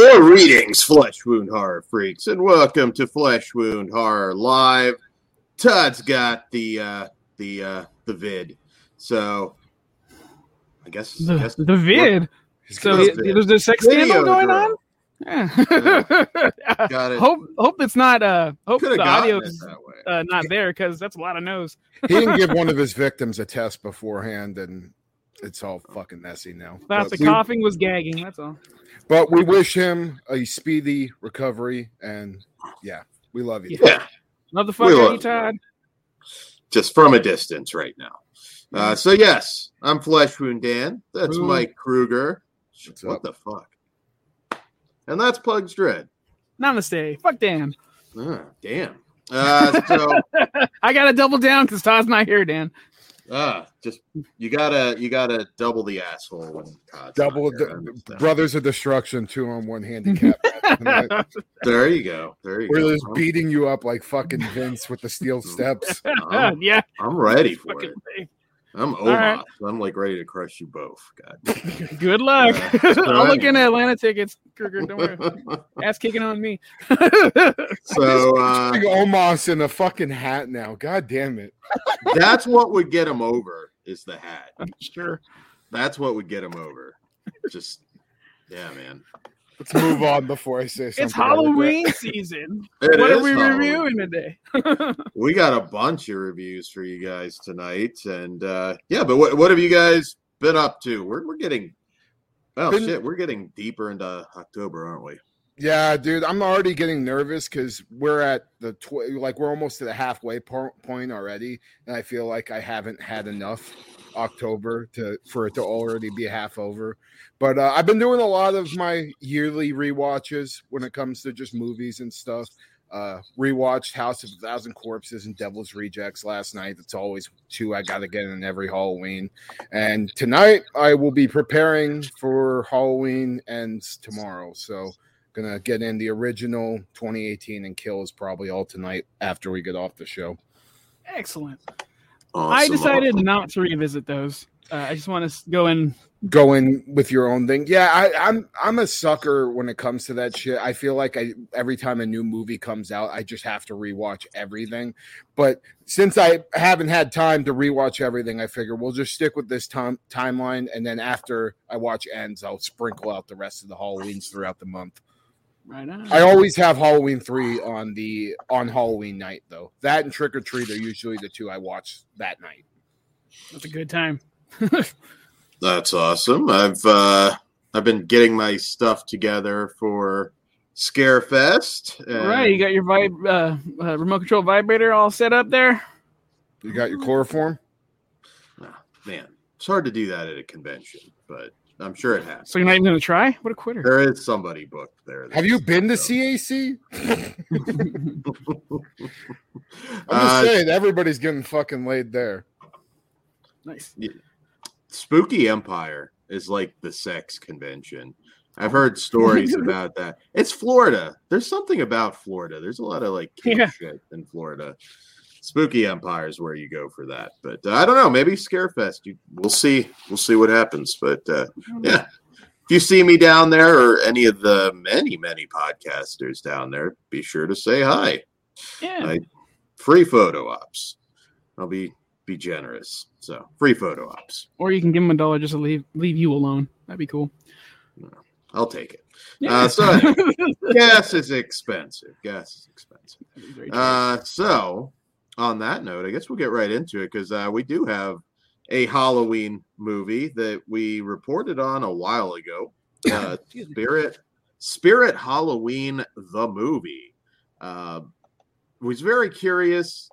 Greetings, flesh wound horror freaks, and welcome to Flesh Wound Horror Live. Todd's got the uh, the uh, the vid, so I guess I The, guess the vid. So got he- the there's a sex video scandal going girl. on. Yeah. Got it. hope hope it's not. Uh, hope Could have the gotten it audio's uh, not there because that's a lot of no's. He didn't give one of his victims a test beforehand, and it's all fucking messy now. That's the coughing was gagging. That's all. But we wish him a speedy recovery, and yeah, we love you. Yeah, Love the fuck We out of love you, Todd. just from a distance right now. Uh, so yes, I'm Flesh Wound Dan. That's Ooh. Mike Kruger. What's what up? the fuck? And that's Pugs Dread. Namaste. Fuck Dan. Ah, damn. Uh, so I gotta double down because Todd's not here, Dan. Ah, just you gotta you gotta double the asshole when Double the brothers of destruction, two on one handicap. There you go. There you We're go. just beating you up like fucking Vince with the steel steps. I'm, yeah. I'm ready for Fucking it. thing. I'm right. Omos. I'm like ready to crush you both. God. Good luck. Uh, I'll look anyway. into Atlanta tickets. Kruger, don't worry. Ass kicking on me. so uh, Omos in a fucking hat now. God damn it. that's what would get him over is the hat. sure. That's what would get him over. Just yeah, man. Let's move on before I say something. It's Halloween season. It what are we Halloween. reviewing today? We got a bunch of reviews for you guys tonight, and uh yeah, but what what have you guys been up to? We're we're getting oh Been- shit, we're getting deeper into October, aren't we? Yeah, dude, I'm already getting nervous because we're at the tw- like we're almost to the halfway po- point already, and I feel like I haven't had enough October to for it to already be half over. But uh, I've been doing a lot of my yearly rewatches when it comes to just movies and stuff. Uh, rewatched House of a Thousand Corpses and Devil's Rejects last night. It's always two I got to get in every Halloween. And tonight I will be preparing for Halloween ends tomorrow. So gonna get in the original 2018 and kills probably all tonight after we get off the show. Excellent. Awesome, I decided awesome. not to revisit those. Uh, I just want to go in. Go in with your own thing. Yeah, I, I'm I'm a sucker when it comes to that shit. I feel like I every time a new movie comes out, I just have to rewatch everything. But since I haven't had time to rewatch everything, I figure we'll just stick with this time timeline, and then after I watch ends, I'll sprinkle out the rest of the Halloweens throughout the month. Right on. I always have Halloween three on the on Halloween night though. That and Trick or Treat are usually the two I watch that night. That's a good time. That's awesome. I've uh I've been getting my stuff together for Scarefest. All right, you got your vibe, uh, uh, remote control vibrator all set up there. You got your chloroform? Ah, man, it's hard to do that at a convention, but I'm sure it has. So you're not even gonna try? What a quitter! There is somebody booked there. Have you been to CAC? I'm Uh, just saying everybody's getting fucking laid there. nice. Spooky Empire is like the sex convention. I've heard stories about that. It's Florida. There's something about Florida. There's a lot of like Yeah. shit in Florida. Spooky Empire is where you go for that. But uh, I don't know. Maybe Scarefest. You, we'll see. We'll see what happens. But uh, yeah, if you see me down there or any of the many, many podcasters down there, be sure to say hi. Yeah. I- Free photo ops. I'll be be generous. So free photo ops. Or you can give them a dollar just to leave leave you alone. That'd be cool. I'll take it. Yeah. Uh, so gas is expensive. Gas is expensive. That'd be great choice. Uh, so on that note, I guess we'll get right into it because uh, we do have a Halloween movie that we reported on a while ago. Uh, Spirit Spirit Halloween the movie. Uh, was very curious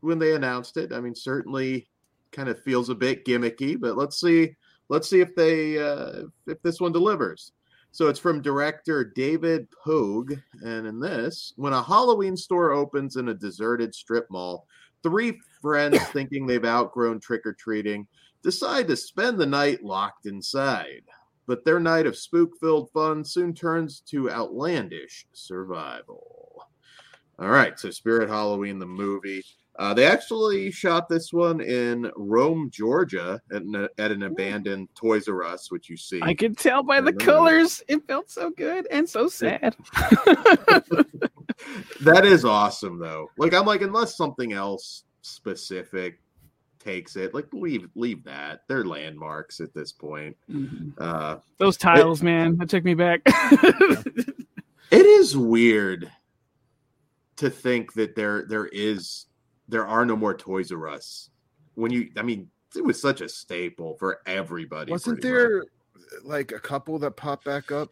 when they announced it. I mean, certainly kind of feels a bit gimmicky, but let's see let's see if they uh, if this one delivers. So it's from director David Poag, and in this, when a Halloween store opens in a deserted strip mall, three friends thinking they've outgrown trick or treating decide to spend the night locked inside. But their night of spook filled fun soon turns to outlandish survival. All right, so Spirit Halloween, the movie. Uh, they actually shot this one in Rome, Georgia, at an, at an abandoned Toys R Us, which you see. I could tell by the colors. It felt so good and so sad. that is awesome, though. Like I'm like, unless something else specific takes it, like leave leave that. They're landmarks at this point. Mhm. Uh, Those tiles, man, that took me back. It is weird to think that there there is there are no more Toys R Us. When you, I mean, it was such a staple for everybody. Wasn't pretty much. there like a couple that popped back up?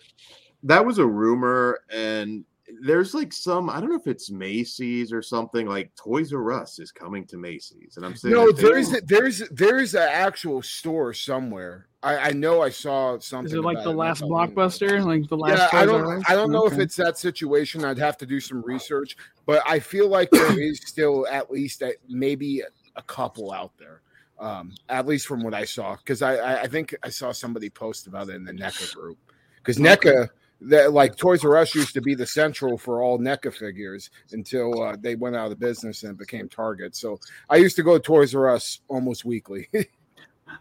That was a rumor, and there's like some. I don't know if it's Macy's or something. Like Toys R Us is coming to Macy's, and I'm saying No, there's there's there's an actual store somewhere. I, I know I saw something. Is it like the not last long blockbuster? Like the last? Yeah, I don't? I don't know if it's that situation. I'd have to do some research, but I feel like there is still at least a, maybe a couple out there. Um, at least from what I saw, because I, I I think I saw somebody post about it in the NECA group. Because NECA, that like Toys R Us used to be the central for all NECA figures until uh, they went out of business and became Target. So I used to go to Toys R Us almost weekly.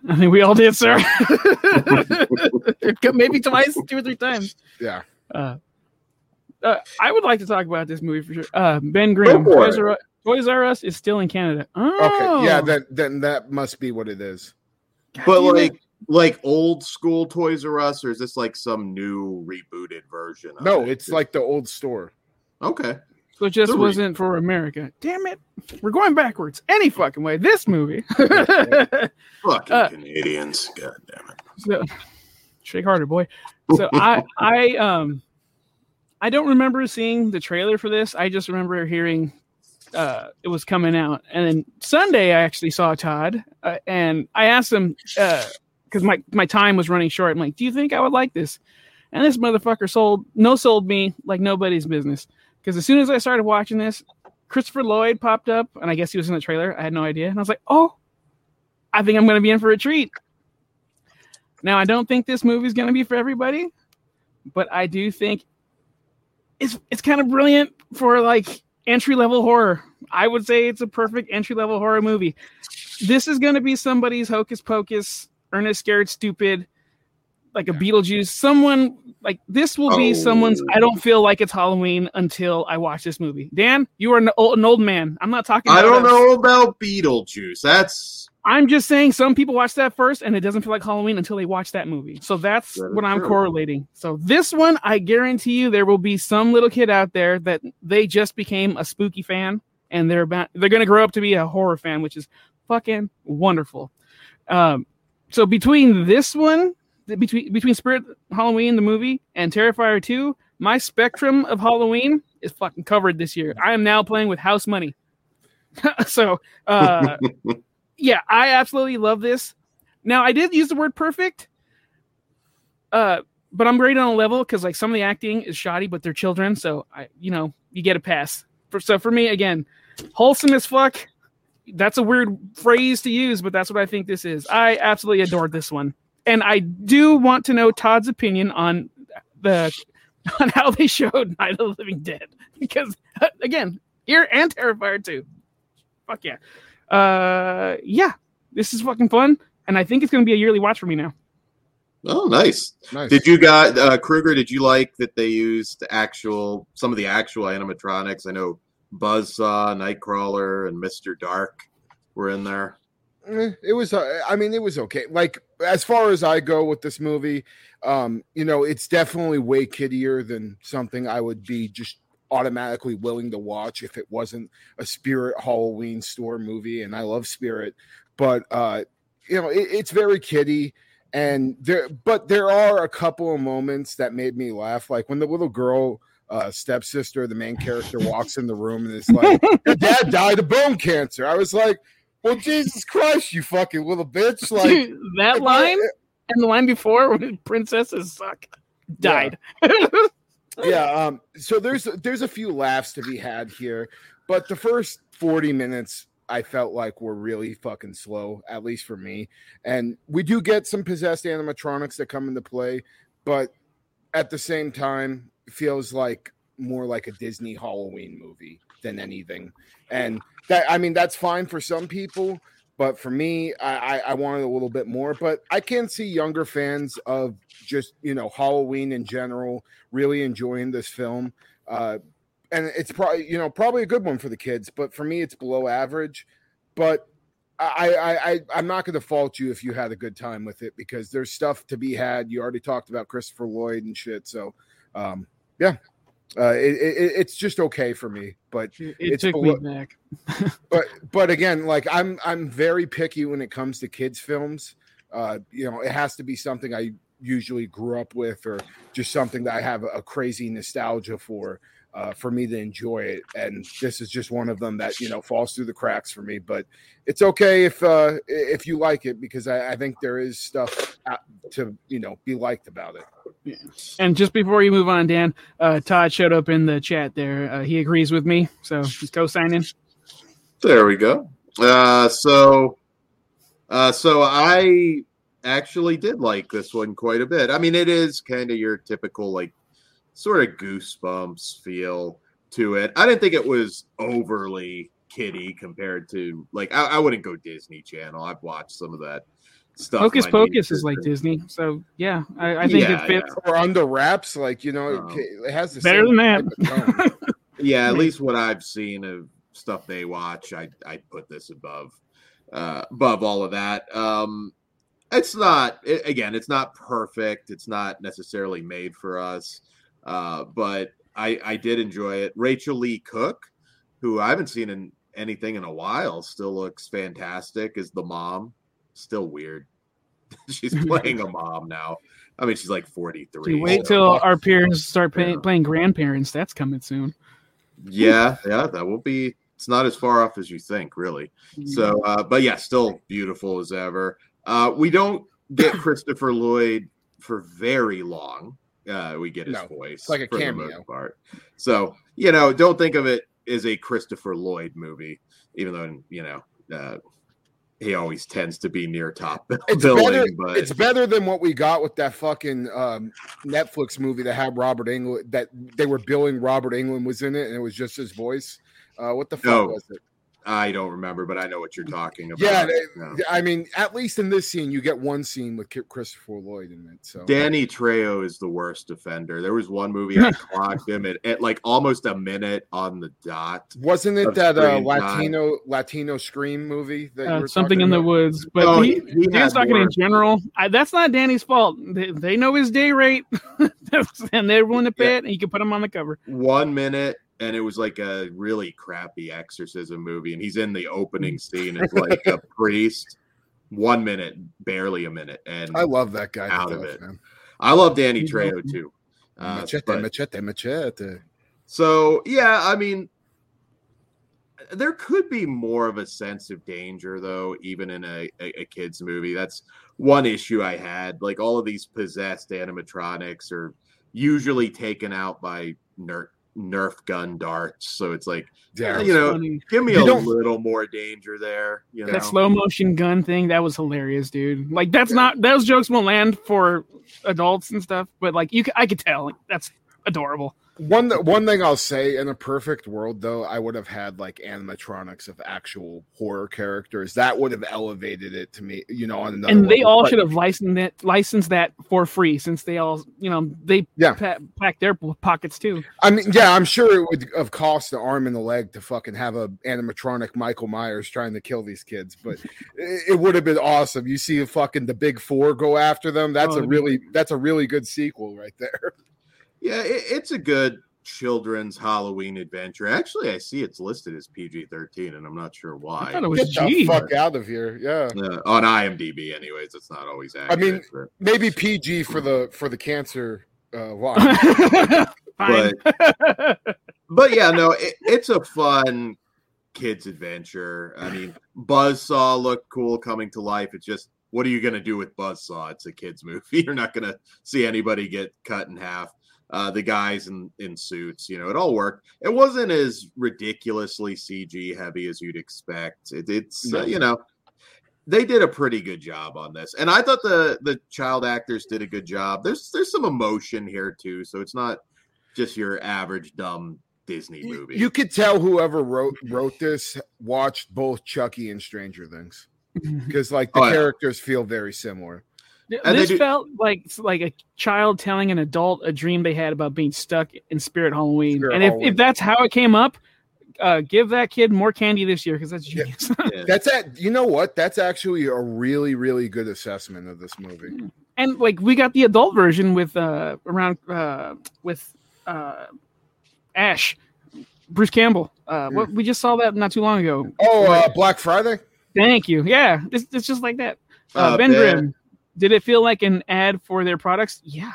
I think we all did, sir. Maybe twice, two or three times. yeah. Uh, uh, I would like to talk about this movie for sure. Uh, ben Grimm, Toys it. R, Us, Toys R Us is still in Canada. Oh, Okay. Yeah. Then then that must be what it is. God but damn it. like like old school Toys R Us, or is this like some new rebooted version? Of No, it? it's like the old store. okay. So it just the re- wasn't for America. Damn it, we're going backwards. Any fucking way. This movie. Fucking Uh, Canadians. God damn it. so shake harder, boy. So I I um I don't remember seeing the trailer for this. I just remember hearing uh it was coming out, and then Sunday I actually saw Todd, uh, and I asked him because my my time was running short. I'm like, "Do you think I would like this?" And this motherfucker sold no sold me like nobody's business. Because as soon as I started watching this, Christopher Lloyd popped up, and I guess he was in the trailer. I had no idea, and I was like, "Oh, I think I'm going to be in for a treat." Now, I don't think this movie is going to be for everybody, but I do think it's it's kind of brilliant for like entry level horror. I would say it's a perfect entry level horror movie. This is going to be somebody's hocus pocus, Ernest Scared Stupid, like a Beetlejuice. Someone like this will be Oh. someone's. I don't feel like it's Halloween until I watch this movie. Dan, you are an old, an old man. I'm not talking. I don't us. know about Beetlejuice. That's I'm just saying some people watch that first and it doesn't feel like Halloween until they watch that movie. So that's That what I'm true. correlating. So this one, I guarantee you there will be some little kid out there that they just became a spooky fan and they're about they're gonna grow up to be a horror fan, which is fucking wonderful. Um so between this one, between between Spirit Halloween, the movie, and Terrifier 2, my spectrum of Halloween is fucking covered this year. I am now playing with house money. so uh yeah, I absolutely love this. Now, I did use the word perfect, uh, but I'm great on a level because like some of the acting is shoddy, but they're children, so I, you know, you get a pass. For, so for me, again, wholesome as fuck. That's a weird phrase to use, but that's what I think this is. I absolutely adored this one, and I do want to know Todd's opinion on the on how they showed Night of the Living Dead because again, here and Terrifier too. Fuck yeah uh yeah this is fucking fun and i think it's going to be a yearly watch for me now oh nice. Nice. Did you got uh, Kruger? Did you like that they used actual some of the actual animatronics? I know Buzzsaw, Nightcrawler, and Mister Dark were in there. Eh, it was uh, i mean it was okay like as far as i go with this movie um you know it's definitely way kiddier than something i would be just automatically willing to watch if it wasn't a spirit halloween store movie and i love spirit. But uh you know it, it's very kiddie and there but there are a couple of moments that made me laugh like when the little girl uh stepsister the main character walks in the room and it's like your dad died of bone cancer. I was like well, Jesus Christ, you fucking little bitch! Like Dude, that line and the line before when princesses suck died yeah. Um. So there's there's a few laughs to be had here, but the first forty minutes I felt like were really fucking slow, at least for me. And we do get some possessed animatronics that come into play, but at the same time, feels like more like a Disney Halloween movie than anything. And that I mean that's fine for some people, but for me, I, I, I wanted a little bit more. But I can see younger fans of just you know Halloween in general really enjoying this film. Uh, and it's probably you know probably a good one for the kids, but for me, it's below average. But I, I, I I'm not going to fault you if you had a good time with it because there's stuff to be had. You already talked about Christopher Lloyd and shit, so um, yeah, uh, it, it, it's just okay for me. But It it's took below- me back. but but again, like I'm I'm very picky when it comes to kids films. Uh, you know, it has to be something I usually grew up with, or just something that I have a crazy nostalgia for. Uh, for me to enjoy it, and this is just one of them that you know falls through the cracks for me. But it's okay if uh, if you like it because I, I think there is stuff out to you know be liked about it. And just before you move on, Dan, uh, Todd showed up in the chat there. Uh, he agrees with me, so he's co-signing. There we go. Uh, so, uh, so I actually did like this one quite a bit. I mean, it is kind of your typical like sort of goosebumps feel to it. I didn't think it was overly kiddie compared to like I, I wouldn't go Disney Channel. I've watched some of that stuff. Hocus my Pocus is like Disney, so yeah, I, I think Yeah, it fits. Or under wraps, like you know, Um, it, it has the better same than type. Yeah, at least what I've seen of stuff they watch, I I put this above uh above all of that. Um it's not i again, it's not perfect. It's not necessarily made for us. Uh but I I did enjoy it. Rachael Leigh Cook, who I haven't seen in anything in a while, still looks fantastic is the mom. Still weird. she's playing a mom now. I mean, she's like 43. You wait so- till our peers start pay, playing grandparents. That's coming soon. Yeah, yeah, that will be. It's not as far off as you think, really. So, uh, but yeah, still beautiful as ever. Uh, we don't get Christopher Lloyd for very long. Uh, we get his No, voice, like a for the most part. So, you know, don't think of it as a Christopher Lloyd movie, even though you know uh, he always tends to be near top It's billing. better. but It's better than what we got with that fucking um, Netflix movie that had Robert Englund. That they were billing Robert Englund was in it, and it was just his voice. Uh, what the fuck No. was it? I don't remember, but I know what you're talking about. Yeah, they- Yeah. I mean, at least in this scene, you get one scene with Ki- Christopher Lloyd in it. So Danny Trejo is the worst offender. There was one movie I clocked him at, at like almost a minute on the dot. wasn't it that uh, screen time. Latino Latino Scream movie that you Uh, were something talking in the woods, but Oh, he, he- he he was talking more- in general. I, that's not Danny's fault. They, they know his day rate, and they're willing to pay Yeah. it, and you can put him on the cover. One minute, and it was like a really crappy exorcism movie, and he's in the opening scene as like a priest. One minute, barely a minute, and I love that guy. Out of it. man. I love Danny Trejo too. Uh, machete, but- machete, machete. So yeah, I mean, there could be more of a sense of danger, though, even in a, a, a kids movie. That's one issue I had. Like all of these possessed animatronics are usually taken out by Nerf Nerf gun darts. So it's like, Yeah, eh, you know, Funny. give me You a little more danger there. You know, That slow motion gun thing, that was hilarious, dude. Like that's not those jokes won't land for adults and stuff, but like you, I could tell like, that's adorable. One one thing I'll say in a perfect world though, I would have had like animatronics of actual horror characters. That would have elevated it to me, you know, on another and they level. all But- should have licensed it, licensed that for free, since they all, you know, they Yeah. pa- pack their pockets too. I mean, yeah, I'm sure it would have cost the arm and the leg to fucking have a animatronic Michael Myers trying to kill these kids, but it, would have been awesome. You see fucking the big four go after them. That's Oh, a really that's a really good sequel right there. yeah, it, it's a good children's Halloween adventure. Actually, I see it's listed as PG thirteen, and I'm not sure I why. thought it was Get the G. fuck out of here. Yeah. Uh, on IMDb, anyways, it's not always accurate. I mean, but- Maybe PG for the for the cancer uh line. Fine. but yeah, no, it, it's a fun kids adventure. I mean, Buzzsaw looked cool coming to life. It's just what are you going to do with Buzzsaw? It's a kids movie. You're not going to see anybody get cut in half. Uh, the guys in in suits, you know, it all worked. It wasn't as ridiculously CG heavy as you'd expect. It, it's uh, you know. They did a pretty good job on this, and I thought the the child actors did a good job. There's there's some emotion here too, so it's not just your average dumb Disney movie. you could tell whoever wrote wrote this watched both Chucky and Stranger Things because like the Oh, yeah. characters feel very similar. And this do- felt like like a child telling an adult a dream they had about being stuck in Spirit Halloween. Spirit and if, Halloween. if that's how it came up, uh, give that kid more candy this year because that's Yeah. genius. Yeah. That's that. you know what? That's actually a really really good assessment of this movie. and like we got the adult version with uh around uh with uh Ash, Bruce Campbell. Uh, what we just saw that not too long ago. Oh, uh, Black Friday. Thank you. Yeah, it's, it's just like that. Uh, Uh, ben Ben- Grimm, did it feel like an ad for their products? Yeah,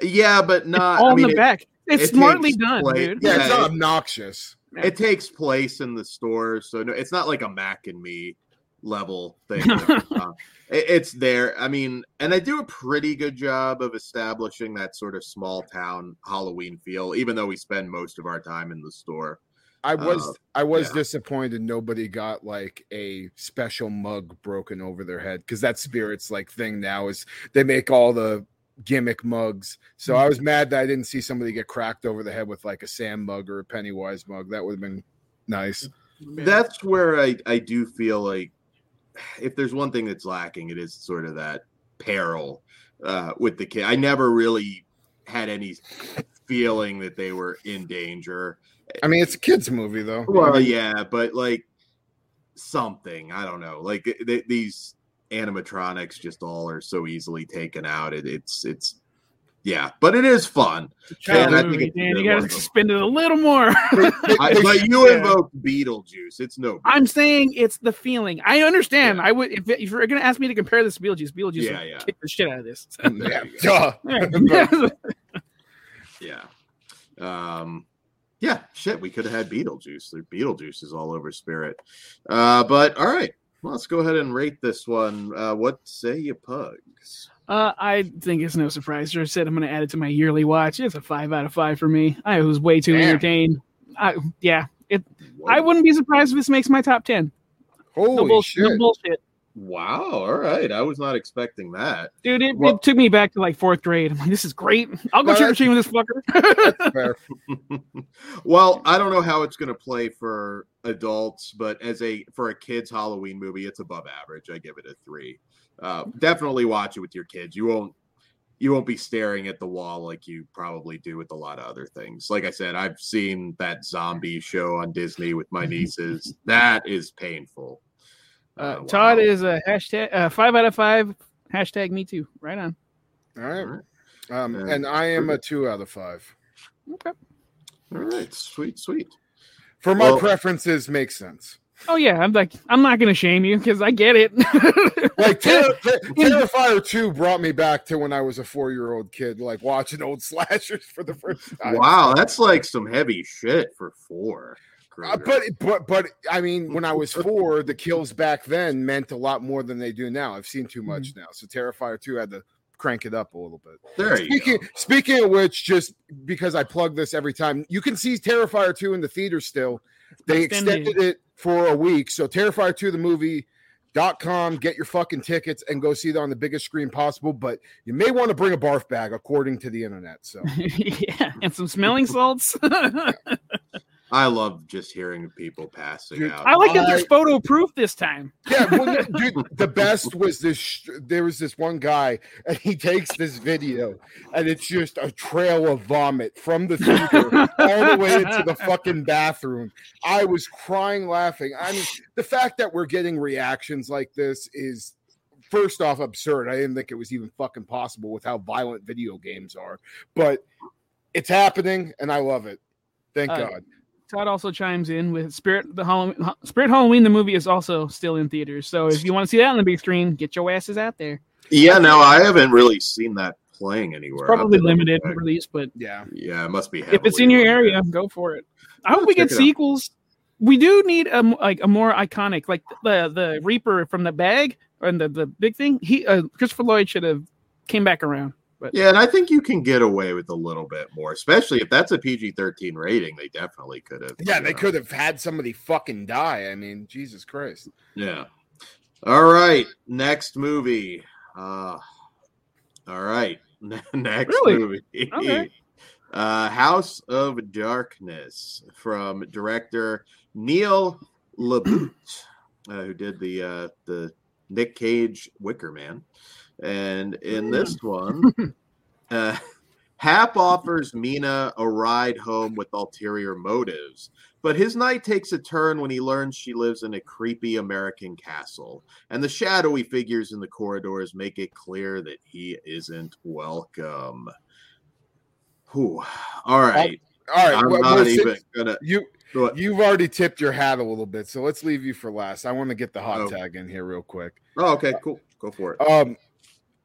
yeah, but not. all I mean, in the it, back. It's it smartly done, place- dude. Yeah, it's Yeah, not it- obnoxious. it takes place in the store, so no, it's not like a Mac and Me level thing. Uh, it- it's there. I mean, and they do a pretty good job of establishing that sort of small town Halloween feel, even though we spend most of our time in the store. I was Uh, I was yeah. disappointed nobody got like a special mug broken over their head because that spirits like thing now is they make all the gimmick mugs. So I was mad that I didn't see somebody get cracked over the head with like a Sam mug or a Pennywise mug. That would have been nice. That's where I I do feel like if there's one thing that's lacking, it is sort of that peril uh, with the kid. I never really had any feeling that they were in danger. I mean, it's a kids movie though. Well, yeah, but like something I don't know. Like th- these animatronics just all are so easily taken out. It, it's it's yeah, but it is fun. Child and I think movie, it's a Dan, good you got one. to suspend it a little more. I, but you Yeah. invoked Beetlejuice. It's no. I'm saying it's the feeling. I understand. I would if, if you're going to ask me to compare this to Beetlejuice, Beetlejuice Yeah, would yeah. kick the shit out of this. yeah. Yeah. Yeah. Um yeah, shit, we could have had Beetlejuice. The Beetlejuice is all over spirit. Uh but all right. Well, let's go ahead and rate this one. Uh what say you pugs? Uh, I think it's no surprise. I said I'm going to add it to my yearly watch. It's a five out of five for me. I was way too Damn. entertained. I, yeah, it. I wouldn't be surprised if this makes my top ten. Holy no, bull- shit! no bullshit, Wow, all right. I was not expecting that. dude. It, Well- it took me back to like fourth grade. I'm like, this is great. I'll go trick or treat with this fucker. Well, I don't know how it's going to play for adults, but as a for a kids Halloween movie, it's above average. I give it a 3. Uh definitely watch it with your kids. You won't you won't be staring at the wall like you probably do with a lot of other things. Like I said, I've seen that zombie show on Disney with my nieces. that is painful. Uh, wow. Todd is a hashtag uh, five out of five. Hashtag me too. Right on. All All right. right. Um, Yeah. and I am a two out of five. Okay. All right. Sweet, sweet. For my Well- preferences, makes sense. Oh yeah, I'm like I'm not gonna shame you because I get it. Like Ter- Ter- Terrifier 2 brought me back to when I was a four year old kid, like watching old slashers for the first time. Wow, that's like some heavy shit for 4. Uh, but but but I mean, when I was four, the kills back then meant a lot more than they do now. I've seen too much now, so Terrifier 2 had to crank it up a little bit. there you Speaking go. speaking of which, just because I plug this every time, you can see Terrifier 2 in the theater still. They Extended. extended it for a week. So Terrifier 2 the movie dot com get your fucking tickets and go see it on the biggest screen possible but you may want to bring a barf bag according to the internet so yeah, and some smelling salts. I love just hearing people passing Dude, out. I like that there's photo proof this time. yeah well, dude, the best was this there was this one guy and he takes this video and it's just a trail of vomit from the theater all the way into the fucking bathroom. I was crying laughing. I mean the fact that we're getting reactions like this is first off absurd. I didn't think it was even fucking possible with how violent video games are but it's happening and i love it. Thank Uh, god Todd also chimes in with Spirit the Halloween Spirit Halloween. The movie is also still in theaters, so if you want to see that on the big screen, get your asses out there. yeah, no, I haven't really seen that playing anywhere. I'll probably limited check. release, but yeah Yeah, it must be. if it's in your limited. area, go for it. I I'll hope we get check out. sequels. We do need a m- like a more iconic, like the the Reaper from the bag and the the big thing. He uh, Christopher Lloyd should have came back around. But Yeah, and I think you can get away with a little bit more, especially if that's a PG thirteen rating. They definitely could have. yeah they know. could have had somebody fucking die i mean jesus christ Yeah. All right. Next movie. Uh all right. Next Really? movie. Okay. Uh, House of Darkness from director Neil LaBute, uh, who did the uh, the Nick Cage Wicker Man, and in this one, uh, Hap offers Mina a ride home with ulterior motives, but his night takes a turn when he learns she lives in a creepy American castle, and the shadowy figures in the corridors make it clear that he isn't welcome. Whew. All right. All right, I'm well, not well, even gonna. you you've already tipped your hat a little bit, so let's leave you for last. I want to get the hot Oh. tag in here real quick. Oh, okay, cool. Go for it. Um,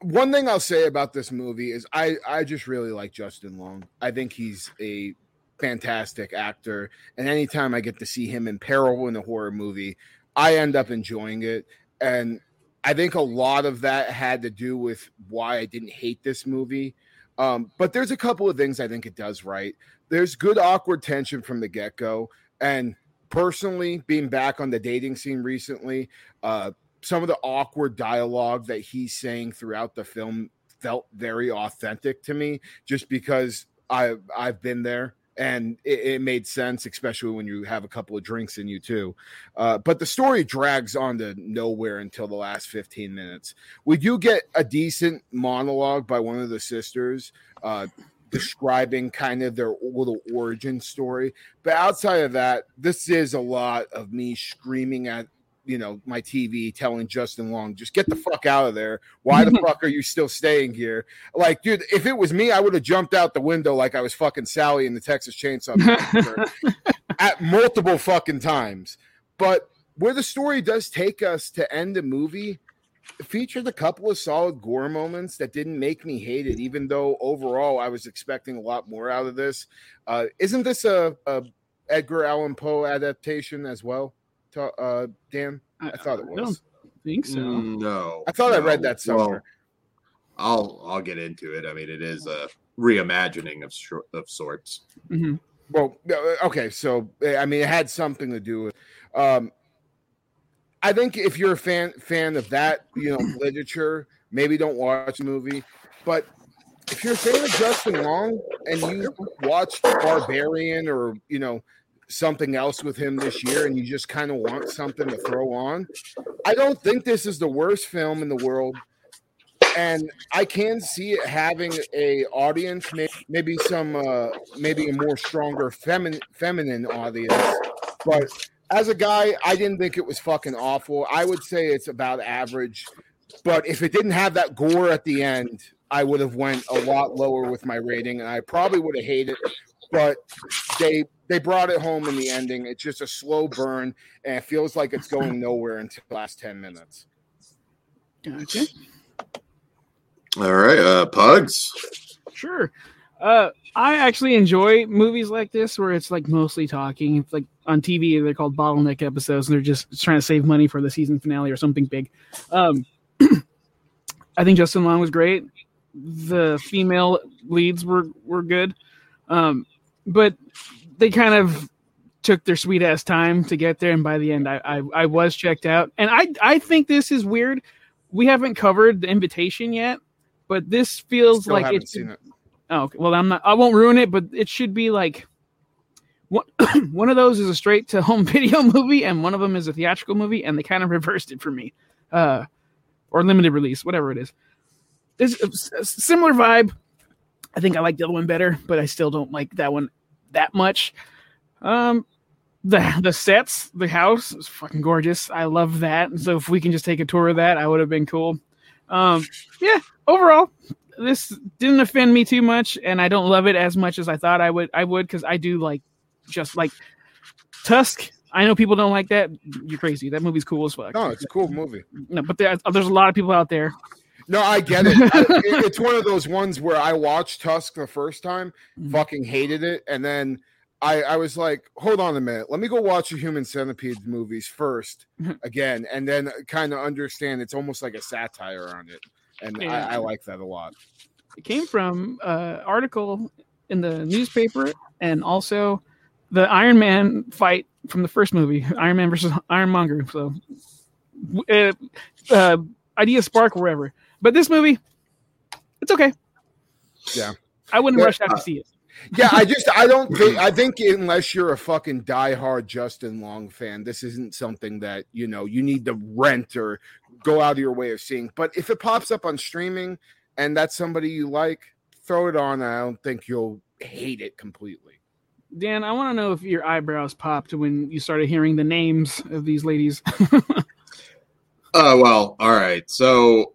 one thing I'll say about this movie is I I just really like Justin Long. I think he's a fantastic actor, and anytime I get to see him in peril in a horror movie, I end up enjoying it. And I think a lot of that had to do with why I didn't hate this movie. Um, but there's a couple of things I think it does right. There's good awkward tension from the get go, and personally, being back on the dating scene recently, uh, some of the awkward dialogue that he's saying throughout the film felt very authentic to me just because I I've been there and it, it made sense, especially when you have a couple of drinks in you too. Uh, but the story drags on to nowhere until the last 15 minutes. We do get a decent monologue by one of the sisters uh, describing kind of their little origin story. But outside of that, this is a lot of me screaming at you know my TV telling Justin Long, just get the fuck out of there. Why the fuck are you still staying here? Like, dude, if it was me, I would have jumped out the window like I was fucking Sally in the Texas Chainsaw at multiple fucking times. But where the story does take us to end the movie, featured a couple of solid gore moments that didn't make me hate it, even though overall I was expecting a lot more out of this. Uh, isn't this a, a Edgar Allan Poe adaptation as well? To, uh, Dan, I thought it was. I don't was. think so. No, I thought I read that somewhere. Well, I'll I'll get into it. I mean, it is a reimagining of shor- of sorts. Mhm. Well, uh, okay, so uh, I mean, it had something to do with. Um, I think if you're a fan fan of that, you know, literature, maybe don't watch the movie. But if you're a fan of Justin Long and you watched Barbarian or you know something else with him this year, and you just kind of want something to throw on, I don't think this is the worst film in the world. And I can see it having a audience, maybe some, uh, maybe a more stronger feminine feminine audience. But as a guy, I didn't think it was fucking awful. I would say it's about average. But if it didn't have that gore at the end, I would have went a lot lower with my rating, and I probably would have hated. It. But they they brought it home in the ending. It's just a slow burn, and it feels like it's going nowhere until the last ten minutes. Gotcha. All right, uh, pugs. Sure. Uh, I actually enjoy movies like this where it's like mostly talking. It's like on TV, they're called bottleneck episodes, and they're just trying to save money for the season finale or something big. Um, I think Justin Long was great. The female leads were were good, um, but they kind of took their sweet ass time to get there, and by the end, I, I I was checked out. And I I think this is weird. We haven't covered the invitation yet, but this feels Still like it's it. Oh, okay. well, I'm not. I won't ruin it, but it should be like one. one of those is a straight to home video movie, and one of them is a theatrical movie, and they kind of reversed it for me, uh, or limited release, whatever it is. It's a s- a similar vibe. I think I like the other one better, but I still don't like that one that much. Um, the the sets, the house is fucking gorgeous. I love that. So if we can just take a tour of that, I would have been cool. Um, yeah. Overall, this didn't offend me too much, and I don't love it as much as I thought I would. I would because I do like just like Tusk. I know people don't like that. You're crazy. That movie's cool as fuck. No, it's a cool movie. No, but there, there's a lot of people out there. No, I get it. I- it- It's one of those ones where I watched Tusk the first time, Mhm. fucking hated it, and then I, I was like, hold on a minute, let me go watch the Human Centipede movies first again, and then kind of understand it's almost like a satire on it, and Yeah. I, I like that a lot. It came from uh, article in the newspaper, and also the Iron Man fight from the first movie, Iron Man versus Ironmonger. So, uh, uh, idea spark wherever. But this movie, it's okay. Yeah. I wouldn't Yeah, rush out uh, to see it. Yeah, I just I don't think I think unless you're a fucking diehard Justin Long fan, this isn't something that you know you need to rent or go out of your way of seeing. But if it pops up on streaming and that's somebody you like, throw it on. I don't think you'll hate it completely. Dan, I want to know if your eyebrows popped when you started hearing the names of these ladies. Oh well, all right. So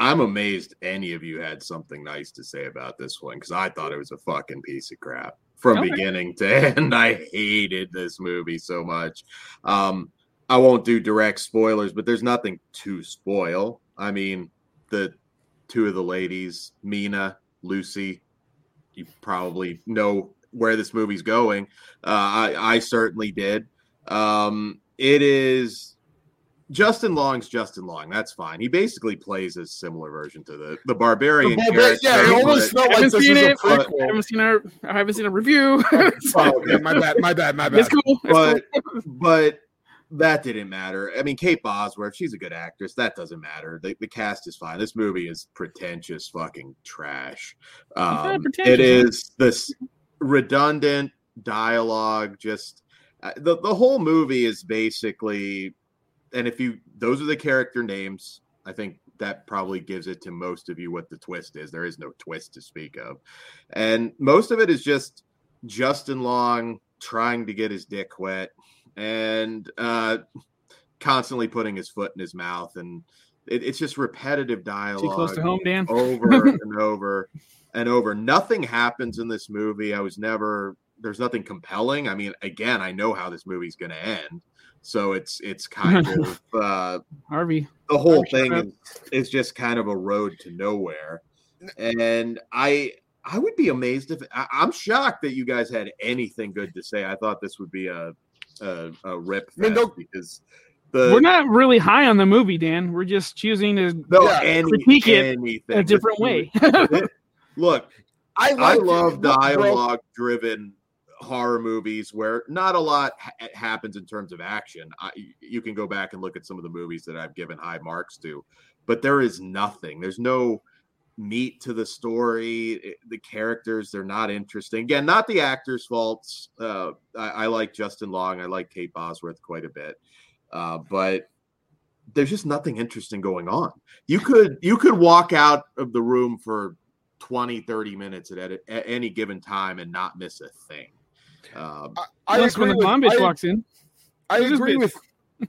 I'm amazed any of you had something nice to say about this one because I thought it was a fucking piece of crap from Okay. beginning to end. I hated this movie so much. Um, I won't do direct spoilers, but there's nothing to spoil. I mean, the two of the ladies, Mina, Lucy, you probably know where this movie's going. Uh, I, I certainly did. Um, it is Justin Long's Justin Long. That's fine. He basically plays a similar version to the the barbarian The Barbar- character. yeah, it almost but- felt I like haven't this seen was a it. I haven't seen a, I haven't seen a review. Oh, okay, my bad, my bad, my bad. it's cool. It's but cool. but that didn't matter. I mean, Kate Bosworth, she's a good actress. That doesn't matter. The, the cast is fine. This movie is pretentious fucking trash. not Um, pretentious, it huh? is this redundant dialogue. Just uh, the the whole movie is basically, and if you those are the character names, I think that probably gives it to most of you what the twist is. There is no twist to speak of, and most of it is just Justin Long trying to get his dick wet and uh, constantly putting his foot in his mouth, and it, it's just repetitive dialogue Too close to home, Dan. over and over and over. Nothing happens in this movie. I was never there's nothing compelling. I mean, again, I know how this movie's going to end, so it's it's kind of uh, Harvey. the whole I'm thing is, is just kind of a road to nowhere. And I I would be amazed if I, I'm shocked that you guys had anything good to say. I thought this would be a a, a rip I mean, because the We're not really high on the movie, Dan. We're just choosing to no, yeah, any, critique it anything a different way. Look, I, I love dialogue driven horror movies where not a lot ha- happens in terms of action. I, you can go back and look at some of the movies that I've given high marks to, but there is nothing. There's no meat to the story. It- the characters, they're not interesting. Again, not the actors' faults. Uh, I, I like Justin Long. I like Kate Bosworth quite a bit, uh, but there's just nothing interesting going on. You could you could walk out of the room for 20 30 minutes at, at any given time and not miss a thing um, I, I Unless when agree the mom with, bitch I, walks in. I agree with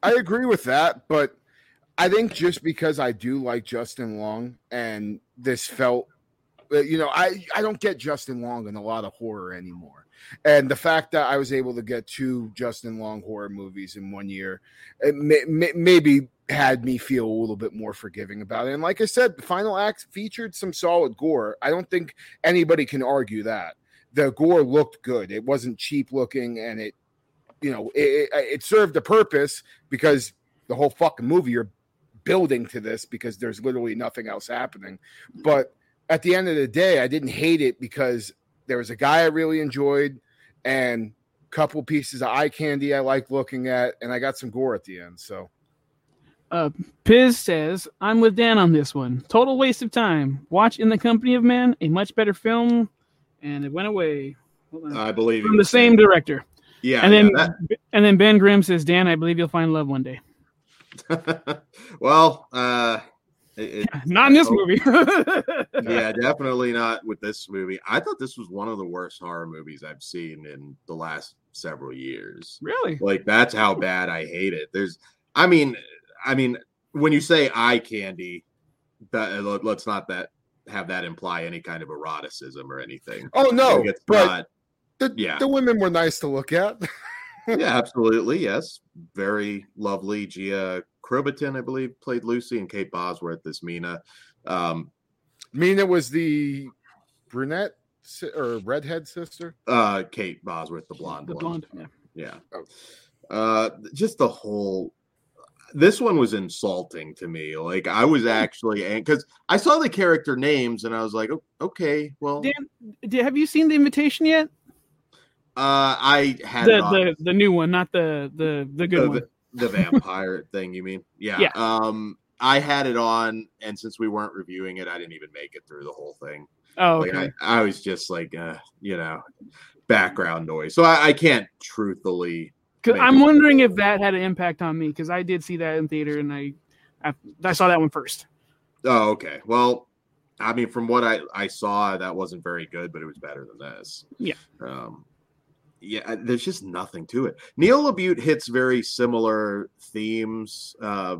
I agree with that, but I think just because I do like Justin Long and this felt uh, you know, I I don't get Justin Long in a lot of horror anymore. And the fact that I was able to get two Justin Long horror movies in one year, it may, may, maybe had me feel a little bit more forgiving about it. And like I said, the final act featured some solid gore. I don't think anybody can argue that. The gore looked good. It wasn't cheap looking, and it, you know, it, it, served a purpose because the whole fucking movie you're building to this because there's literally nothing else happening. But at the end of the day, I didn't hate it because there was a guy I really enjoyed and a couple pieces of eye candy I liked looking at, and I got some gore at the end. So Uh, Piz says, I'm with Dan on this one. Total waste of time. Watch In the Company of Men, a much better film, and it went away. I believe From the same director. yeah and then yeah, and then Ben Grimm says, Dan, I believe you'll find love one day. well uh it, it- Not in this movie. yeah definitely not with this movie i thought this was one of the worst horror movies i've seen in the last several years really? like that's how bad i hate it there's i mean i mean when you say eye candy that let's not that have that imply any kind of eroticism or anything Oh no, it's but not the, yeah. the women were nice to look at. yeah absolutely yes very lovely gia Crovatin, i believe played lucy and kate bosworth as mina um Mina was the brunette si- or redhead sister. uh kate bosworth the blonde The one. blonde. Yeah. yeah Oh. uh just the whole this one was insulting to me like i was actually because i saw the character names and i was like "Oh, okay well Dan, have you seen The Invitation yet? uh i had The, the the new one, not the the the good the, one. the, the vampire thing you mean yeah. Yeah. um i had it on and since we weren't reviewing it i didn't even make it through the whole thing Oh, Like okay. I, I was just like, uh, you know, background noise. So I, I can't truthfully. 'Cause maybe. I'm wondering if that had an impact on me because I did see that in theater and I, I, I saw that one first. Oh, okay. Well, I mean, from what I I saw, that wasn't very good, but it was better than this. Yeah. Um, yeah. There's just nothing to it. Neil LaBute hits very similar themes. Uh,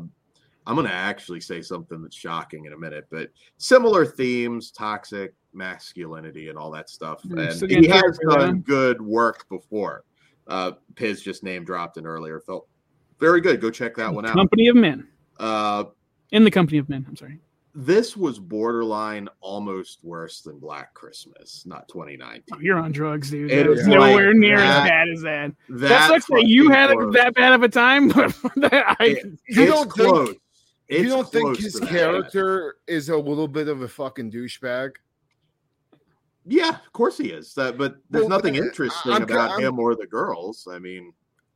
I'm gonna actually say something that's shocking in a minute, but similar themes, toxic masculinity, and all that stuff. Mm, And he has done good work before. Uh, Piz just name dropped it earlier. Felt very good. Go check that one out. Company of Men. Uh, In the Company of Men. I'm sorry. this was borderline almost worse than Black Christmas, not 2019. Oh, you're on drugs, dude. It That was is nowhere like near that- as bad as that. That, That sucks that you had a, close. that bad of a time, but that I, It- You don't think- you don't think his to that. character is a little bit of a fucking douchebag? Yeah, of course he is. That, but there's Well, nothing interesting I'm- about I'm- him or the girls. I mean,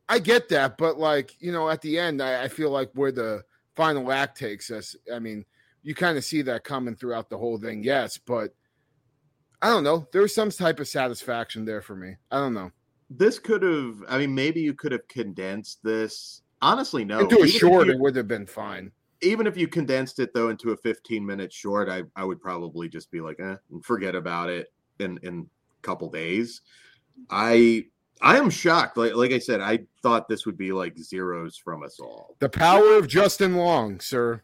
I get that, but like you know, at the end, I, I feel like where the final act takes us. I mean, you kind of see that coming throughout the whole thing. Yes, but I don't know. There was some type of satisfaction there for me. I don't know. this could have. I mean, maybe you could have condensed this. Honestly, no. Into a Even short, it would have been fine. even if you condensed it though into a 15 minute short, I, I would probably just be like, eh, forget about it in in a couple days. I I am shocked. Like like I said, I thought this would be like zeros from us all. The power of Justin Long, sir.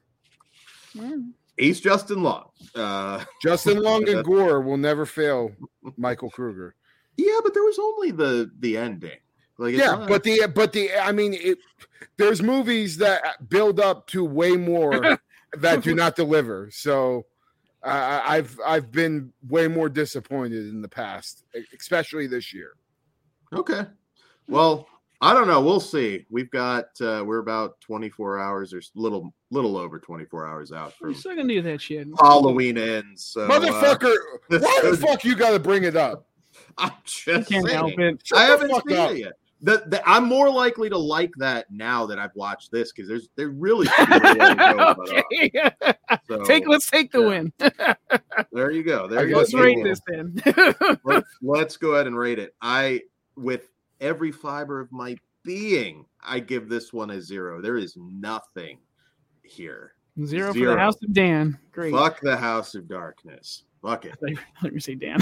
He's Justin Long. Uh, Justin Long and Gore will never fail Michael Kruger. yeah, but there was only the the ending. Like Yeah, not- but the but the I mean, it, there's movies that build up to way more that do not deliver. So uh, I've I've been way more disappointed in the past, especially this year. okay. Well, I don't know. We'll see. We've got uh, we're about 24 hours or s- little little over 24 hours out You're from still gonna do that shit. Halloween ends. So, uh, Motherfucker, this why the fuck you got to bring it up? I'm I just can't saying. help it. Shut I haven't seen up. it yet. The, the, I'm more likely to like that now that I've watched this because there's there really few way to go but up. okay. So, Take let's take the yeah. win. there you go. There you guess let's go. rate will. this then. Let's, let's go ahead and rate it. I with every fiber of my being, I give this one a zero. There is nothing here. Zero, for the House of Dan. Great. Fuck the House of Darkness. Fuck it. Let me say Dan.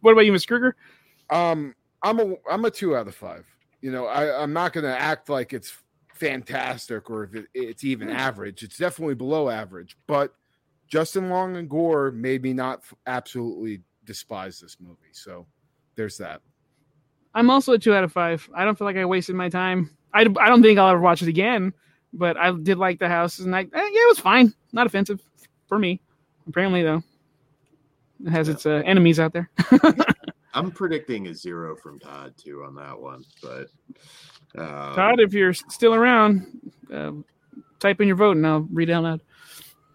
what about you, Miss Kruger? Um, I'm a I'm a two out of five. You know, I, I'm not going to act like it's fantastic or if it, it's even average. It's definitely below average. But Justin Long and Gore made me not f- absolutely despise this movie. So there's that. I'm also a two out of five. I don't feel like I wasted my time. I, I don't think I'll ever watch it again, but I did like the house, and I eh, yeah, it was fine. Not offensive for me. Apparently, though, it has Yeah. its uh, enemies out there. I'm predicting a zero from Todd too on that one, but um, Todd, if you're still around, uh, type in your vote, and I'll read out loud.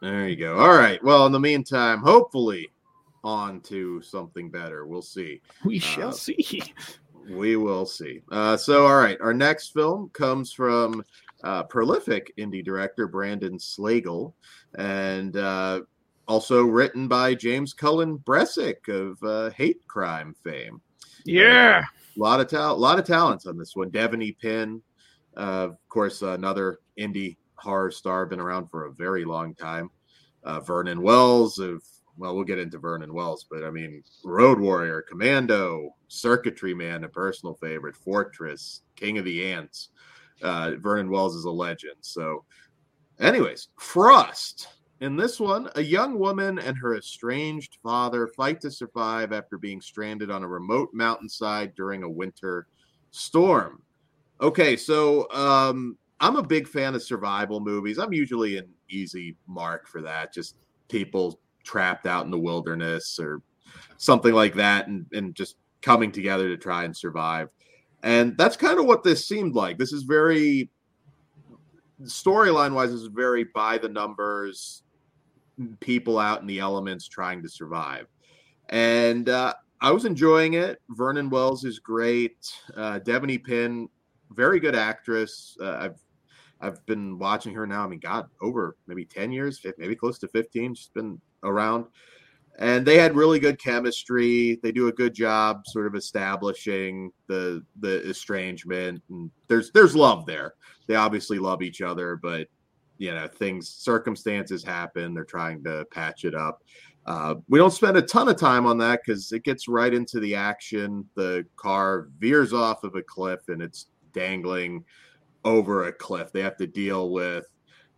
There you go. All right. Well, in the meantime, hopefully on to something better. We'll see. We shall Uh, see. We will see. Uh, so, all right. Our next film comes from uh, prolific indie director Brandon Slagle and uh, also written by James Cullen Bressack of uh, hate crime fame. Yeah. A lot of talent, lot of talents on this one. DeVanny Pinn, uh, of course, another indie horror star, been around for a very long time. Uh, Vernon Wells of well, we'll get into Vernon Wells, but I mean, Road Warrior, Commando, Circuitry Man, a personal favorite, Fortress, King of the Ants. Uh, Vernon Wells is a legend. So, anyways, Frost. In this one, a young woman and her estranged father fight to survive after being stranded on a remote mountainside during a winter storm. Okay, so um, I'm a big fan of survival movies. I'm usually an easy mark for that. Just people trapped out in the wilderness or something like that and, and just coming together to try and survive. And that's kind of what this seemed like. This is very storyline wise, is very by the numbers, people out in the elements trying to survive. And uh, I was enjoying it. Vernon Wells is great. Uh, DeVanny Pinn, very good actress. Uh, I've I've been watching her now. I mean, God, over maybe ten years, maybe close to fifteen. She's been around. and they had really good chemistry. They do a good job sort of establishing the the estrangement and there's there's love there. They obviously love each other, but you know, things circumstances happen. They're trying to patch it up. Uh, we don't spend a ton of time on that because it gets right into the action. The car veers off of a cliff and it's dangling over a cliff. They have to deal with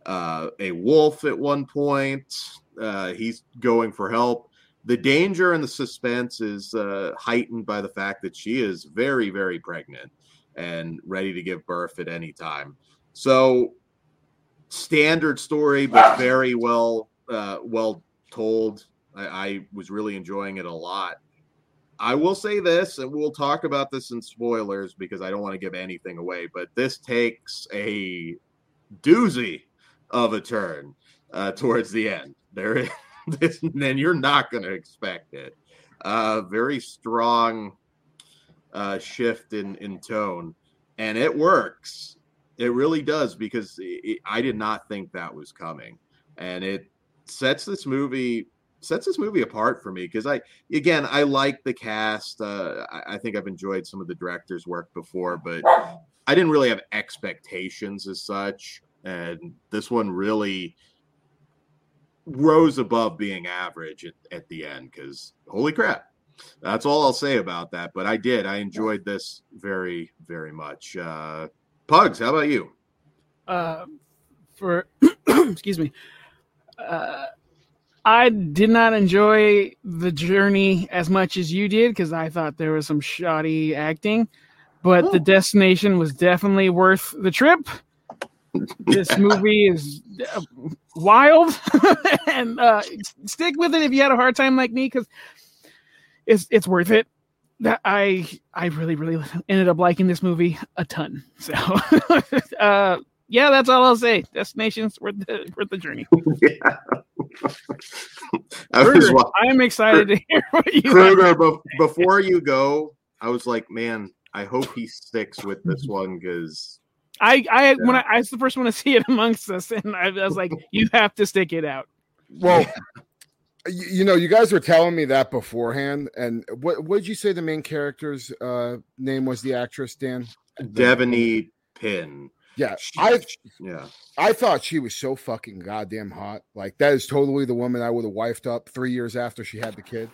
uh, a wolf at one point. Uh, he's going for help. The danger and the suspense is uh, heightened by the fact that she is very, very pregnant and ready to give birth at any time. So, standard story, but very well, uh, well told. I, I was really enjoying it a lot. I will say this, and we'll talk about this in spoilers because I don't want to give anything away, but this takes a doozy of a turn uh, towards the end. There is this, then you're not going to expect it. Uh, very strong uh, shift in in tone, and it works. It really does because it, I did not think that was coming, and it sets this movie sets this movie apart for me because I again I like the cast. Uh, I, I, think I've enjoyed some of the director's work before, but I didn't really have expectations as such, and this one really rose above being average at, at the end because holy crap. That's all I'll say about that. But I did. I enjoyed this very, very much. Uh, Pugs, how about you? Uh, for excuse me, uh, I did not enjoy the journey as much as you did because I thought there was some shoddy acting, but the destination was definitely worth the trip. this movie is uh, wild, and uh, stick with it if you had a hard time like me because it's it's worth it. That I I really really ended up liking this movie a ton. So uh, yeah, that's all I'll say. Destinations worth the worth the journey. yeah. I Kruger, was, I'm excited Kruger, to hear what you. Kruger, be- before you go, I was like, man, I hope he sticks with this one because I, I yeah. when I, I was the first one to see it amongst us, and I, I was like, you have to stick it out. Well, you, you, know, you guys were telling me that beforehand, and what what did you say the main character's uh, name was? The actress Dan DeVanny Pinn. Yeah, I yeah, I thought she was so fucking goddamn hot. Like that is totally the woman I would have wifed up three years after she had the kid.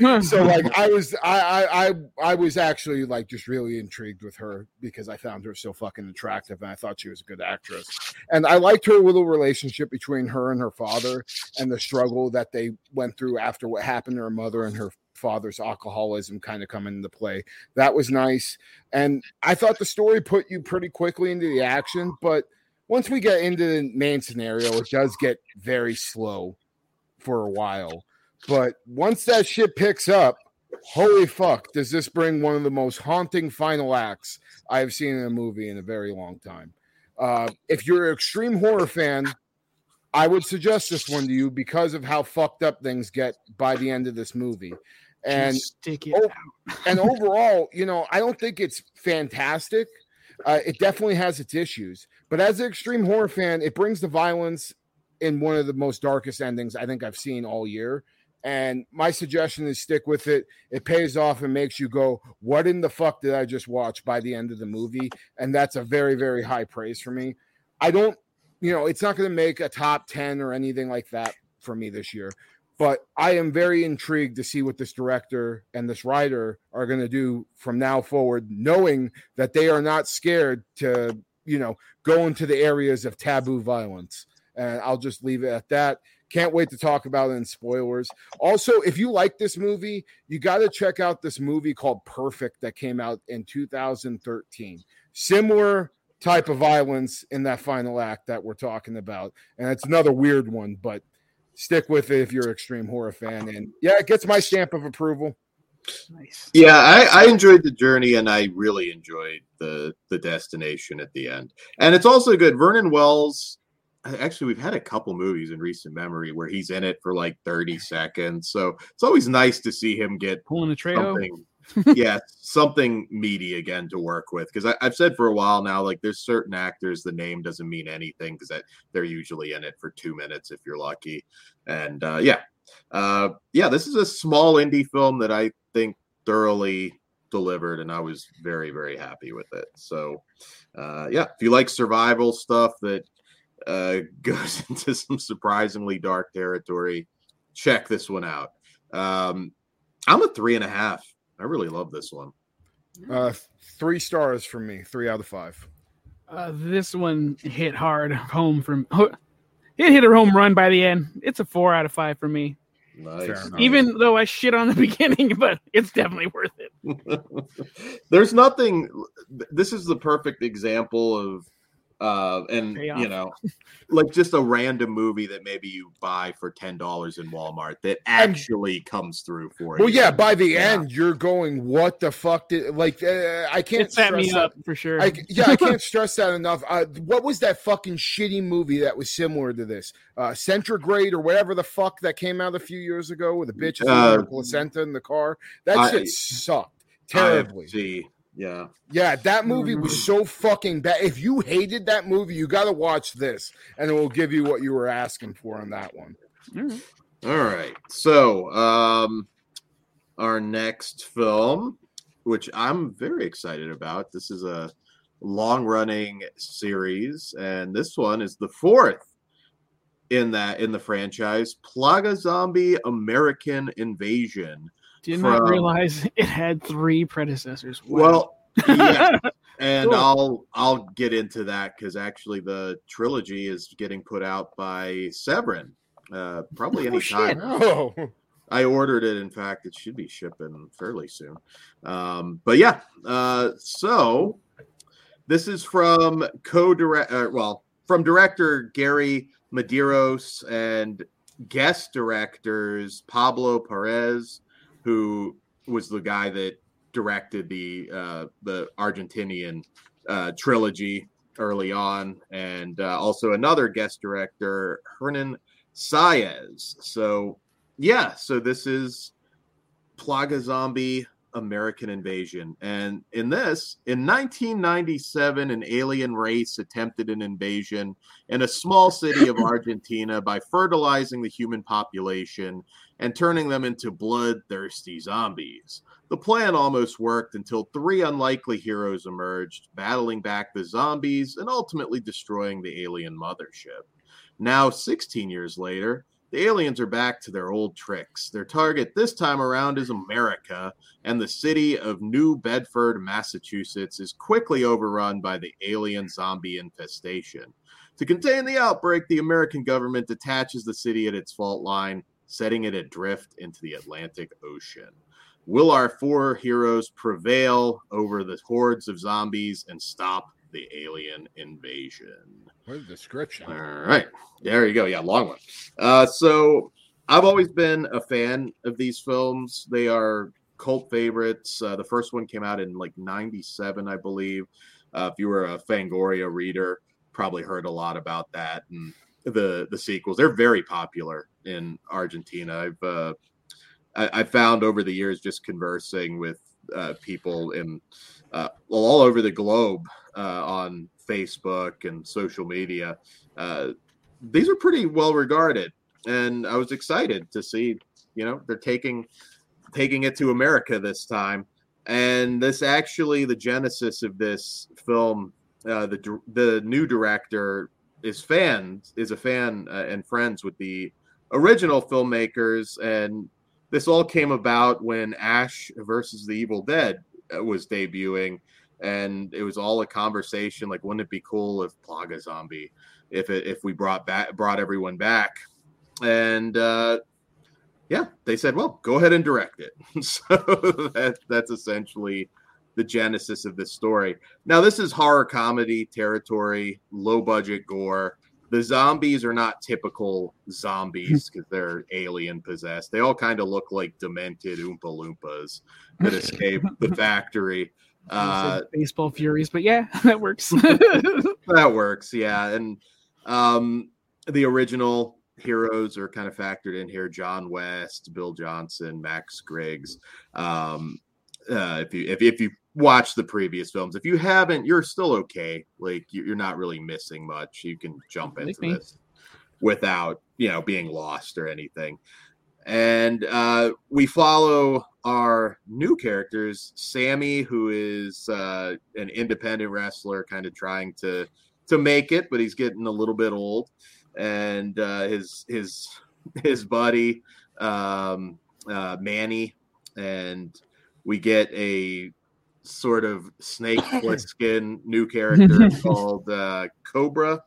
so like I was, I, I, I, I was actually like just really intrigued with her because I found her so fucking attractive and I thought she was a good actress. And I liked her little relationship between her and her father and the struggle that they went through after what happened to her mother and her father's alcoholism kind of come into play. That was nice. And I thought the story put you pretty quickly into the action, but once we get into the main scenario, it does get very slow for a while. But once that shit picks up, holy fuck, does this bring one of the most haunting final acts I've seen in a movie in a very long time. Uh, if you're an extreme horror fan, I would suggest this one to you because of how fucked up things get by the end of this movie and stick it oh, and overall, you know, I don't think it's fantastic. Uh, it definitely has its issues, but as an extreme horror fan, it brings the violence in one of the most darkest endings I think I've seen all year. And my suggestion is stick with it. It pays off and makes you go, "What in the fuck did I just watch?" By the end of the movie, and that's a very, very high praise for me. I don't, you know, it's not going to make a top ten or anything like that for me this year, but I am very intrigued to see what this director and this writer are going to do from now forward, knowing that they are not scared to, you know, go into the areas of taboo violence. And I'll just leave it at that. Can't wait to talk about it in spoilers. Also, if you like this movie, you got to check out this movie called Perfect that came out in 2013. Similar type of violence in that final act that we're talking about. And it's another weird one, but stick with it if you're an extreme horror fan. And yeah, it gets my stamp of approval. Nice. Yeah, I, I enjoyed the journey and I really enjoyed the the destination at the end. And it's also good. Vernon Wells, actually, we've had a couple movies in recent memory where he's in it for like 30 seconds. So it's always nice to see him get pulling the trail yeah, something meaty again to work with. Because I've said for a while now, like there's certain actors the name doesn't mean anything because they're usually in it for two minutes if you're lucky. And uh, yeah, uh, yeah, this is a small indie film that I think thoroughly delivered, and I was very, very happy with it. So, uh, yeah, if you like survival stuff that uh, goes into some surprisingly dark territory, check this one out. Um, I'm a three and a half. I really love this one. Uh, three stars from me, three out of five. Uh, this one hit hard home from it hit a home run by the end. It's a four out of five for me. Nice. Even though I shit on the beginning, but it's definitely worth it. There's nothing. This is the perfect example of uh, and you know, like just a random movie that maybe you buy for ten dollars in Walmart that actually and, comes through for you. well, yeah. By the yeah. end, you're going, "What the fuck?" Did like uh, I can't it set me that. up for sure. I, yeah, I can't stress that enough. Uh, what was that fucking shitty movie that was similar to this? Uh, Centigrade or whatever the fuck that came out a few years ago with the bitches uh, placenta in the car. That I, shit sucked terribly. See. Yeah. Yeah, that movie was mm-hmm. so fucking bad. If you hated that movie, you got to watch this and it will give you what you were asking for on that one. All right. So, um our next film, which I'm very excited about. This is a long-running series and this one is the fourth in that in the franchise, Plaga Zombie American Invasion did from, not realize it had three predecessors. Wow. Well, yeah. and cool. I'll I'll get into that because actually the trilogy is getting put out by Severin. Uh, probably any time. Oh. I ordered it. In fact, it should be shipping fairly soon. Um, but yeah, uh, so this is from co-direct. Uh, well, from director Gary Medeiros and guest directors Pablo Parés, who was the guy that directed the uh, the Argentinian uh, trilogy early on, and uh, also another guest director, Hernan Saez. So yeah, so this is Plaga Zombie American Invasion. And in this, in 1997, an alien race attempted an invasion in a small city of Argentina by fertilizing the human population and turning them into bloodthirsty zombies. The plan almost worked until three unlikely heroes emerged, battling back the zombies and ultimately destroying the alien mothership. Now, 16 years later, the aliens are back to their old tricks. Their target this time around is America, and the city of New Bedford, Massachusetts is quickly overrun by the alien zombie infestation. To contain the outbreak, the American government detaches the city at its fault line, setting it adrift into the Atlantic Ocean. Will our four heroes prevail over the hordes of zombies and stop the alien invasion? What a description. All right. There you go. Yeah, long one. Uh, so I've always been a fan of these films. They are cult favorites. Uh, the first one came out in like 97, I believe. Uh, if you were a Fangoria reader, probably heard a lot about that and the the sequels. They're very popular in Argentina. I've uh, I, I found over the years just conversing with uh, people in uh, all over the globe uh, on Facebook and social media. Uh, these are pretty well regarded, and I was excited to see. You know, they're taking taking it to America this time, and this actually the genesis of this film. Uh, the the new director is fans is a fan uh, and friends with the original filmmakers, and this all came about when Ash versus the Evil Dead was debuting, and it was all a conversation like wouldn't it be cool if plaga zombie if it if we brought back brought everyone back? And uh yeah they said well go ahead and direct it. So that that's essentially the genesis of this story. Now this is horror comedy territory low budget gore the zombies are not typical zombies because they're alien possessed they all kind of look like demented oompa loompas that escape the factory uh, baseball furies, but yeah, that works. that works, yeah. And um, the original heroes are kind of factored in here: John West, Bill Johnson, Max Griggs. Um, uh, if you if if you watch the previous films, if you haven't, you're still okay. Like you're not really missing much. You can jump into this without you know being lost or anything. And uh, we follow our new characters, Sammy, who is uh, an independent wrestler, kind of trying to to make it, but he's getting a little bit old, and uh, his his his buddy um, uh, Manny, and we get a sort of snake skin new character called uh, Cobra,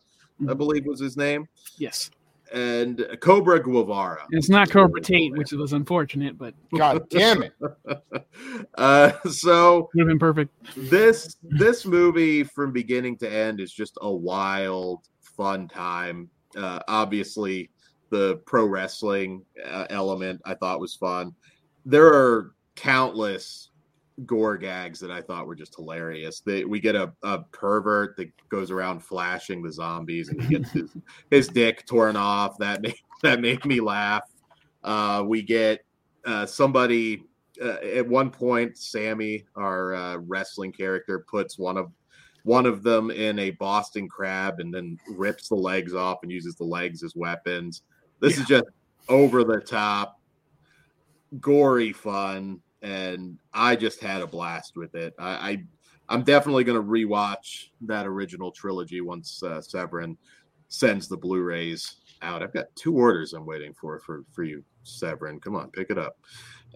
I believe was his name, Yes. and Cobra Guevara. It's not Cobra Tate, which was unfortunate, but God damn it! uh, so would have been perfect. this this movie from beginning to end is just a wild, fun time. Uh, obviously, the pro wrestling uh, element I thought was fun. There are countless gore gags that I thought were just hilarious. They, we get a, a pervert that goes around flashing the zombies and he gets his, his dick torn off. That made, that made me laugh. Uh, we get uh, somebody uh, at one point. Sammy, our uh, wrestling character, puts one of one of them in a Boston crab and then rips the legs off and uses the legs as weapons. This is just over the top, gory fun, and I just had a blast with it. I, I I'm definitely going to rewatch that original trilogy once uh, Severin sends the Blu-rays out. I've got two orders I'm waiting for for for you, Severin. Come on, pick it up.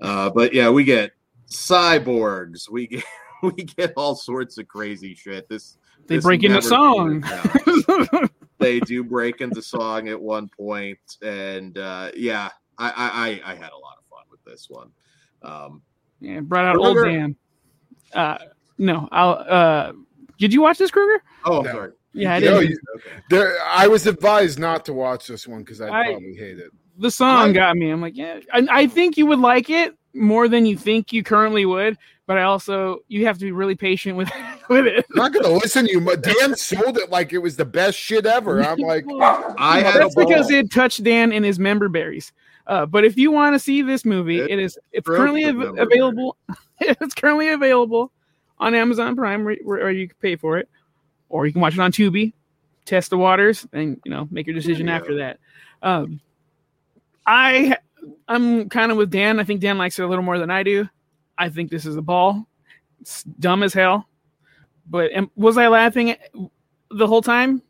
Uh, but yeah, we get cyborgs. We get we get all sorts of crazy shit. This They this break into song. they do break into song at one point, and uh, yeah, I, I I I had a lot of fun with this one. Um, yeah, brought out old Dan. Uh, no, I'll. Uh, did you watch this, Kruger? oh, No. sorry. Yeah, I No, did. you- There, I was advised not to watch this one because I'd I- probably hate it. the song Like- got me. I'm like, yeah, I, I think you would like it more than you think you currently would. But I also, you have to be really patient with with it. I'm not gonna listen to you. but Dan sold it like it was the best shit ever. I'm like, I had that's a because it touched Dan in his member berries. Uh, but if you want to see this movie, It it is it's currently av- available. it's currently available on Amazon Prime, where, where you can pay for it, or you can watch it on Tubi. Test the waters, and you know make your decision after that. Um, I I'm kind of with Dan. I think Dan likes it a little more than I do. I think this is a ball. It's dumb as hell. But was I laughing the whole time?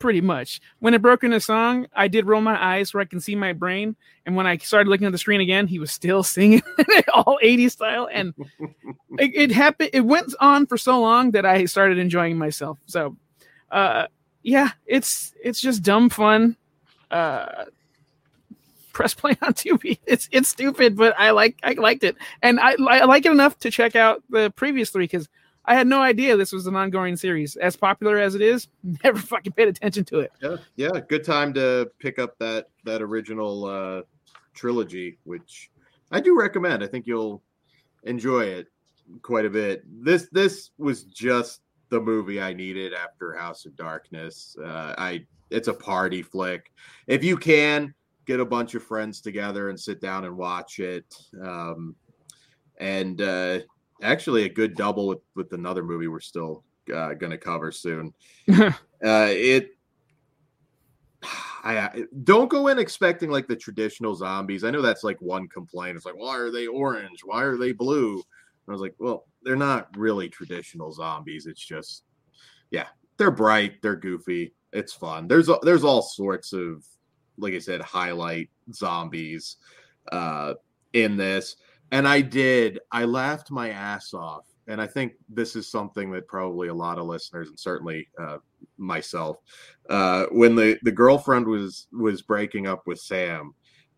Pretty much. When it broke into song, I did roll my eyes where I can see my brain. And when I started looking at the screen again, he was still singing all 80s style. And it, it happened. It went on for so long that I started enjoying myself. So, uh, yeah, it's it's just dumb fun. Uh, press play on Tubi. It's it's stupid, but I like I liked it, and I I like it enough to check out the previous three because I had no idea this was an ongoing series. As popular as it is, never fucking paid attention to it. Yeah, yeah, good time to pick up that that original uh, trilogy, which I do recommend. I think you'll enjoy it quite a bit. This this was just the movie I needed after House of Darkness. Uh, I it's a party flick. If you can get a bunch of friends together and sit down and watch it, um, and uh, actually a good double with with another movie we're still uh, going to cover soon. uh, it I I- don't go in expecting like the traditional zombies. I know that's like one complaint. It's like, why are they orange? Why are they blue? And I was like, well, they're not really traditional zombies. It's just, yeah, they're bright, they're goofy, it's fun. There's there's all sorts of, like I said, highlight zombies uh, in this, and I did. I laughed my ass off, and I think this is something that probably a lot of listeners and certainly uh, myself uh, when the the girlfriend was was breaking up with Sam,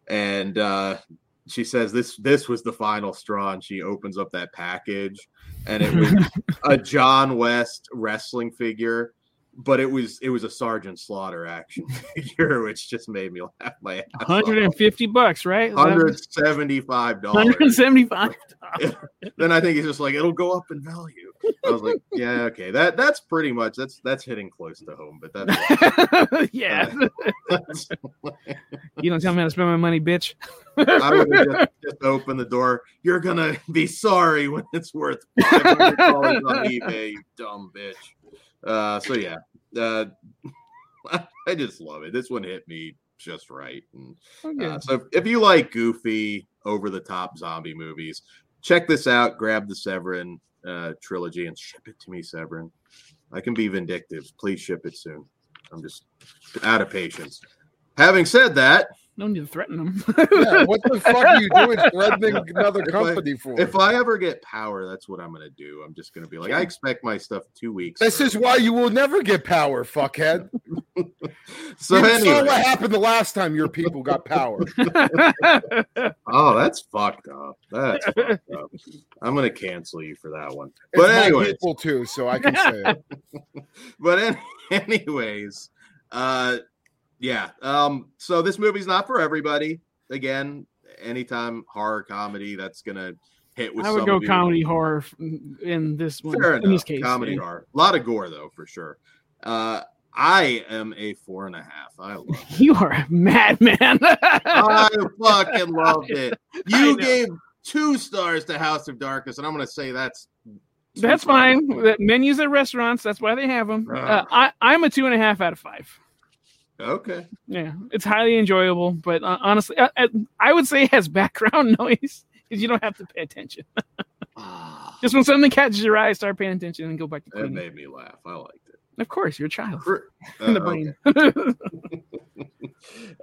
and uh, she says this this was the final straw, and she opens up that package, and it was a John West wrestling figure, but it was it was a Sergeant Slaughter action figure, which just made me laugh my ass off. 150 bucks, right? Is that- Hundred seventy-five dollars. 175. then I think he's just like it'll go up in value. I was like, yeah, okay, that that's pretty much that's that's hitting close to home, but that's, yeah. that's You don't tell me how to spend my money, bitch. I would just, just opened the door. You're gonna be sorry when it's worth five hundred dollars on eBay, you dumb bitch. Uh, so yeah, uh, I just love it. This one hit me just right. And Okay. uh, so if, if you like goofy, over the top zombie movies, check this out. Grab the Severin uh, trilogy and ship it to me, Severin. I can be vindictive. Please ship it soon. I'm just out of patience. Having said that, no need to threaten them. Yeah, what the fuck are you doing threatening another If I- company for? if I ever get power, that's what I'm gonna do. I'm just gonna be like, I expect my stuff two weeks. this is early. why you will never get power, fuckhead. so. you saw what happened the last time your people got power. oh, that's fucked up. That's fucked up. I'm gonna cancel you for that one. It's But anyway, anyways, people too, so I can say it. but anyways, uh, yeah. Um, so this movie's not for everybody. Again, anytime horror comedy, that's gonna hit with. I would some go of you. comedy horror in this one. Fair in enough. this case, comedy yeah. horror. A lot of gore though, for sure. Uh, I am a four and a half. I love it. You are a madman. I fucking loved it. You gave two stars to House of Darkness, and I'm gonna say that's That's stars. fine. The menus at restaurants. That's why they have them. Uh. I, I'm a two and a half out of five. Okay. Yeah, it's highly enjoyable, but uh, honestly, I, I- I would say it has background noise because you don't have to pay attention. Ah, Just when something catches your eye, start paying attention and go back to it cleaning. made me laugh. I liked it. Of course, you're a child Cr- in the uh, brain. okay.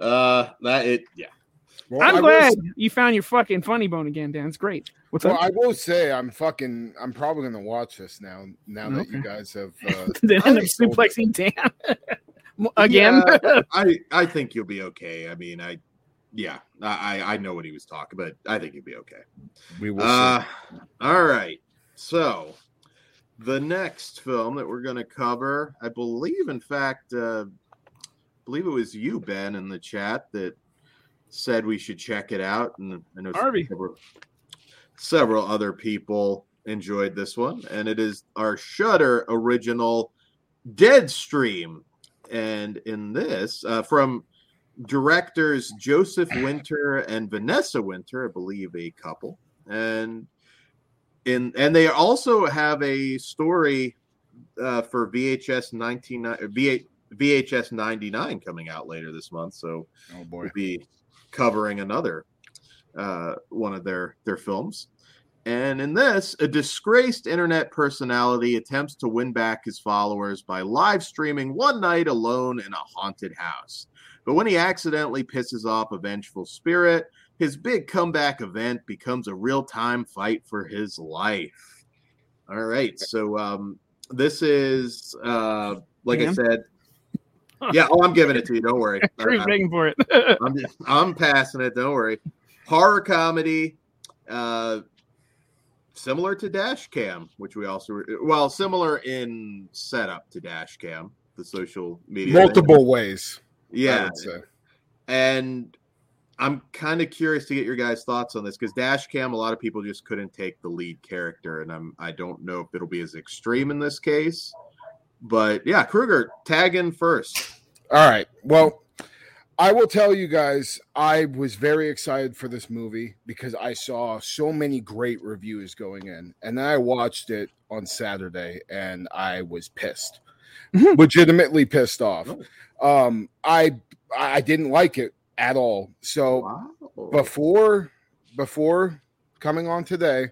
Uh, that it. Yeah. Well, I'm I glad s- you found your fucking funny bone again, Dan. It's great. What's Well, up? I will say I'm fucking. I'm probably gonna watch this now. Now that you guys have. Uh, then end up I sold suplexing Dan again. Yeah, I I think you'll be okay. I mean, I yeah, I I I know what he was talking, but I think you'll be okay. we will. Uh, all right. So the next film that we're going to cover, I believe, in fact, uh, I believe it was you, Ben, in the chat that said we should check it out, and I know Harvey. several, several other people enjoyed this one, and it is our Shudder original Deadstream, and in this, uh, from directors Joseph Winter and Vanessa Winter, I believe a couple, and in and they also have a story uh, for VHS 19 V- VHS 99 coming out later this month, so oh boy. we'll be covering another uh, one of their their films. And in this, a disgraced internet personality attempts to win back his followers by live streaming one night alone in a haunted house. But when he accidentally pisses off a vengeful spirit, his big comeback event becomes a real time fight for his life. All right. So um, this is, uh, like I said, yeah. Oh, I'm giving it to you. Don't worry. Drew's I- begging for it. I'm just, I'm passing it. Don't worry. Horror comedy, uh, similar to Dash Cam, which we also well similar in setup to Dash Cam, the social media. thing. Multiple ways. I yeah. And I'm kind of curious to get your guys' thoughts on this because Dash Cam, a lot of people just couldn't take the lead character, and I'm I don't know if it'll be as extreme in this case. But yeah, Kruger, tag in first. All right. Well, I will tell you guys, I was very excited for this movie because I saw so many great reviews going in. And then I watched it on Saturday and I was pissed. Legitimately pissed off. Um I I didn't like it at all. So Wow. before before coming on today,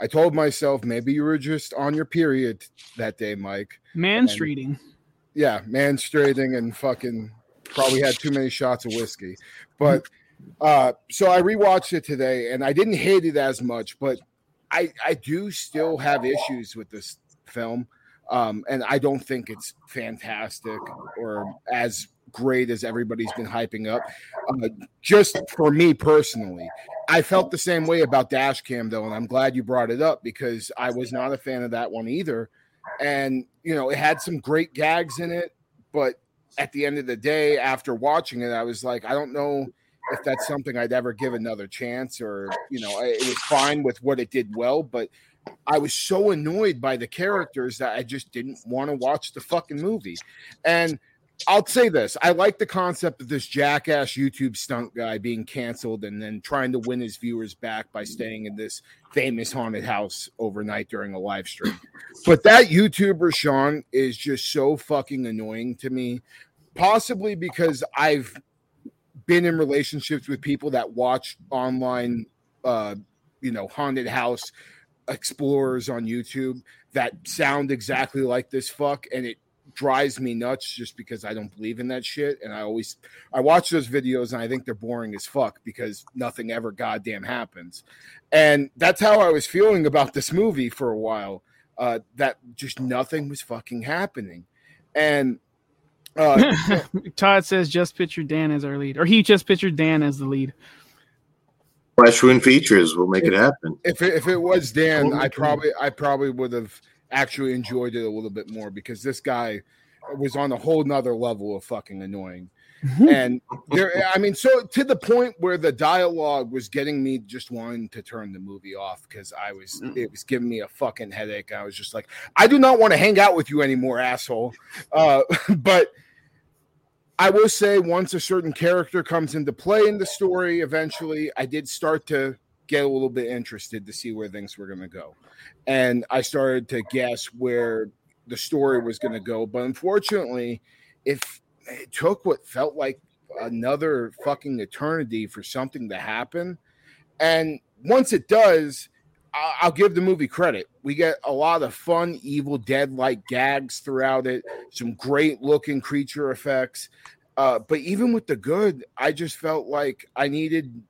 I told myself maybe you were just on your period that day, Mike. Man streeting. Yeah, menstruating and fucking probably had too many shots of whiskey. But uh so I rewatched it today and I didn't hate it as much, but I I do still have issues with this film. Um and I don't think it's fantastic or as great as everybody's been hyping up. Uh, just for me personally, I felt the same way about Dash Cam though, and I'm glad you brought it up because I was not a fan of that one either. And you know, it had some great gags in it, but at the end of the day, after watching it, I was like, I don't know if that's something I'd ever give another chance, or you know, it was fine with what it did well, but I was so annoyed by the characters that I just didn't want to watch the fucking movie. And I'll say this: I like the concept of this jackass YouTube stunt guy being canceled and then trying to win his viewers back by staying in this famous haunted house overnight during a live stream. But that YouTuber Sean is just so fucking annoying to me. Possibly because I've been in relationships with people that watch online, uh, you know, haunted house explorers on YouTube that sound exactly like this fuck, and it drives me nuts just because I don't believe in that shit. And I always I watch those videos and I think they're boring as fuck because nothing ever goddamn happens. And that's how I was feeling about this movie for a while. Uh, that just nothing was fucking happening. And uh, Todd says just picture Dan as our lead, or he just pictured Dan as the lead. Fresh Wind features will make if, it happen. If it, if it was Dan, I probably I probably would have actually enjoyed it a little bit more because this guy was on a whole nother level of fucking annoying. Mm-hmm. and there, I mean, so to the point where the dialogue was getting me just wanting to turn the movie off because I was, mm. it was giving me a fucking headache. I was just like, I do not want to hang out with you anymore, asshole. Uh, but I will say, once a certain character comes into play in the story, eventually, I did start to get a little bit interested to see where things were going to go. And I started to guess where the story was going to go. But unfortunately, if it took what felt like another fucking eternity for something to happen, and once it does, I'll give the movie credit. We get a lot of fun, Evil Dead like gags throughout it, some great looking creature effects. Uh, but even with the good, I just felt like I needed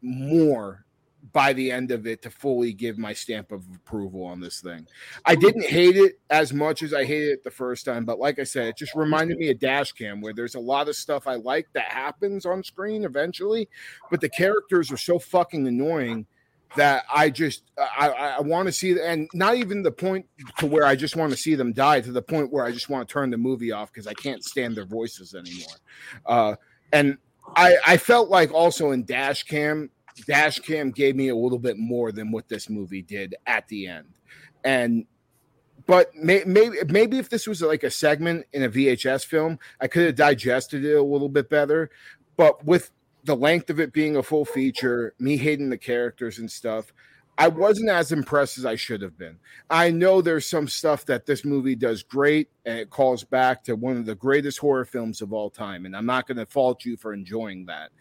more by the end of it to fully give my stamp of approval on this thing. I didn't hate it as much as I hated it the first time, but like I said, it just reminded me of Dash Cam, where there's a lot of stuff I like that happens on screen eventually, but the characters are so fucking annoying that I just I, I want to see and not even the point to where I just want to see them die to the point where I just want to turn the movie off because I can't stand their voices anymore. Uh, and I I felt like also in Dash Cam dash cam gave me a little bit more than what this movie did at the end and but may, maybe maybe if this was like a segment in a VHS film, I could have digested it a little bit better. But with the length of it being a full feature, me hating the characters and stuff, I wasn't as impressed as I should have been. I know there's some stuff that this movie does great, and it calls back to one of the greatest horror films of all time. And I'm not going to fault you for enjoying that.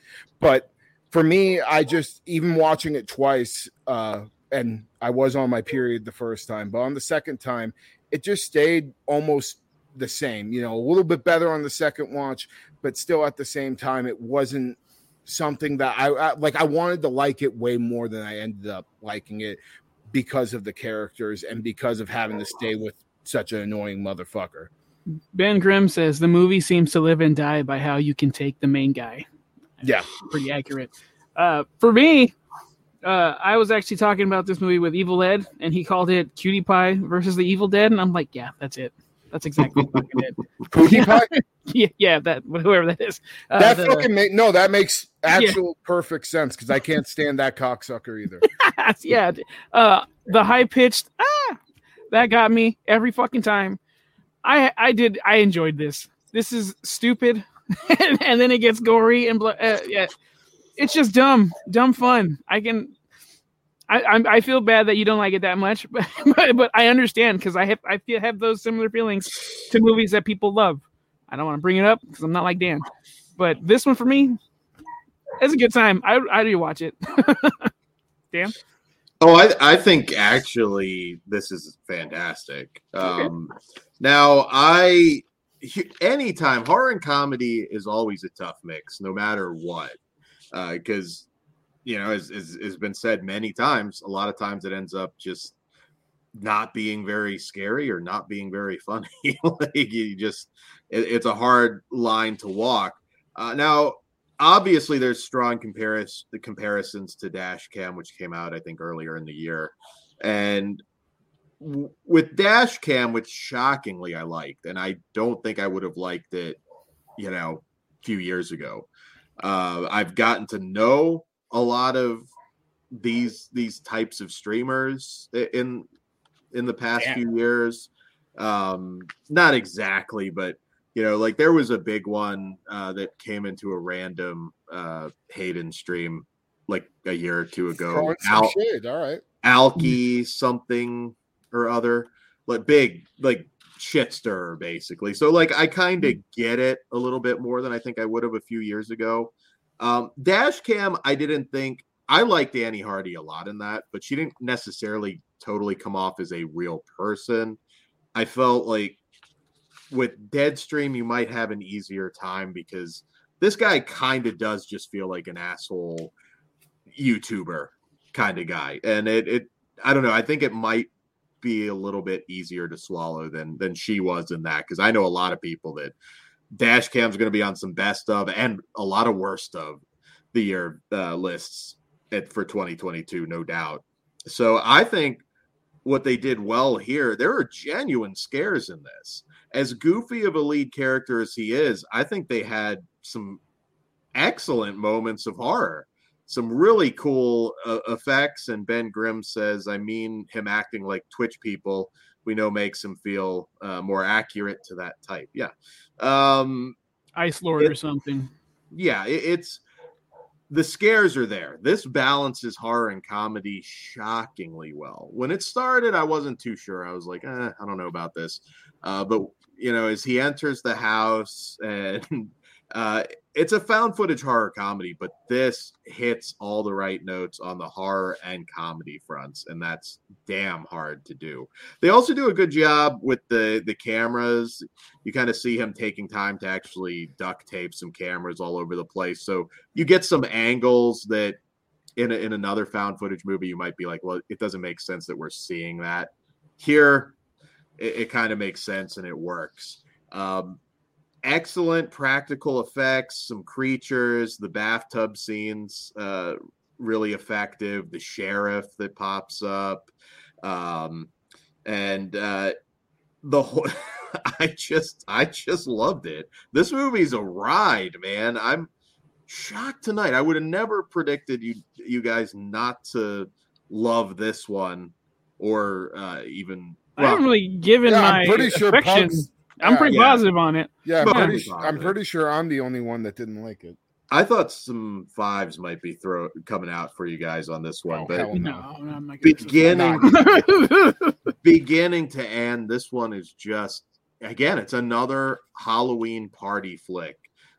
But for me, I just even watching it twice, uh, and I was on my period the first time, but on the second time, it just stayed almost the same. You know, a little bit better on the second watch, but still at the same time, it wasn't something that I, I like. I wanted to like it way more than I ended up liking it because of the characters and because of having to stay with such an annoying motherfucker. Ben Grimm says the movie seems to live and die by how you can take the main guy. Yeah, pretty accurate. Uh, for me, uh, I was actually talking about this movie with Evil Ed, and he called it Cutie Pie versus the Evil Dead, and I'm like, yeah, that's it. That's exactly what it. Cutie Pie. yeah, yeah, that whoever that is. Uh, that the, fucking make no. That makes actual yeah. perfect sense because I can't stand that cocksucker either. yeah, uh, the high pitched ah, that got me every fucking time. I I did I enjoyed this. This is stupid and, and, then it gets gory and blood. Uh, yeah, it's just dumb, dumb fun. I can, I, I, I feel bad that you don't like it that much, but but, but I understand because I have I feel have those similar feelings to movies that people love. I don't want to bring it up because I'm not like Dan, but this one for me, it's a good time. I I do watch it. Dan. Oh, I, I think actually this is fantastic. Um, okay. Now, I anytime horror and comedy is always a tough mix, no matter what, because uh, you know, as, as has been said many times, a lot of times it ends up just not being very scary or not being very funny. like you just, it, it's a hard line to walk. Uh, now, obviously, there's strong comparis the comparisons to Dash Cam, which came out I think earlier in the year, and with dash cam which shockingly i liked and i don't think i would have liked it you know a few years ago uh, i've gotten to know a lot of these these types of streamers in in the past Damn. few years um not exactly but you know like there was a big one uh that came into a random uh hayden stream like a year or two ago Al- shade. all right alki something or other, like big, like shit stir basically. So like I kind of mm. get it a little bit more than I think I would have a few years ago. Um, Dash Cam, I didn't think I liked Annie Hardy a lot in that, but she didn't necessarily totally come off as a real person. I felt like with Deadstream, you might have an easier time because this guy kind of does just feel like an asshole YouTuber kind of guy, and it it I don't know. I think it might be a little bit easier to swallow than than she was in that because I know a lot of people that dash cam's going to be on some best of and a lot of worst of the year uh, lists at, for 2022 no doubt. So i think what they did well here there are genuine scares in this. As goofy of a lead character as he is i think they had some excellent moments of horror. Some really cool uh, effects and ben grimm says i mean him acting like twitch people we know makes him feel uh, more accurate to that type. Yeah. Um ice lord it, or something. Yeah it, it's the scares are there. This balances horror and comedy shockingly well. When it started i wasn't too sure. I was like eh, i don't know about this. Uh, but you know as he enters the house and uh, it's a found footage horror comedy, but this hits all the right notes on the horror and comedy fronts, and that's damn hard to do. They also do a good job with the the cameras. You kind of see him taking time to actually duct tape some cameras all over the place, so you get some angles that in a, in another found footage movie you might be like, well, it doesn't make sense that we're seeing that. Here, it, it kind of makes sense and it works. Um, excellent practical effects, some creatures, the bathtub scenes, uh, really effective. The sheriff that pops up, um, and uh, the whole. I just, I just loved it. This movie's a ride, man. I'm shocked tonight. I would have never predicted you, you guys, not to love this one, or uh, even. Well, I haven't really given yeah, my I'm pretty sure affection. I'm pretty yeah. positive on it. Yeah, I'm pretty, I'm pretty, sure I'm the only one that didn't like it. I thought some fives might be throw coming out for you guys on this one, oh, but no, beginning beginning to end, this one is just again, it's another Halloween party flick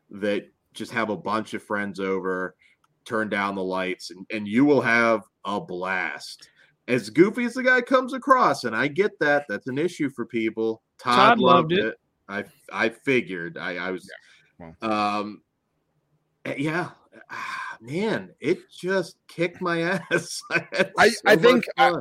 that just have a bunch of friends over, turn down the lights, and, and you will have a blast. As goofy as the guy comes across, and I get that that's an issue for people Todd, Todd loved, loved it. it. I I figured. I I was yeah. Well. um eh, yeah. Ah, man, it just kicked my ass. I, I, so I think I,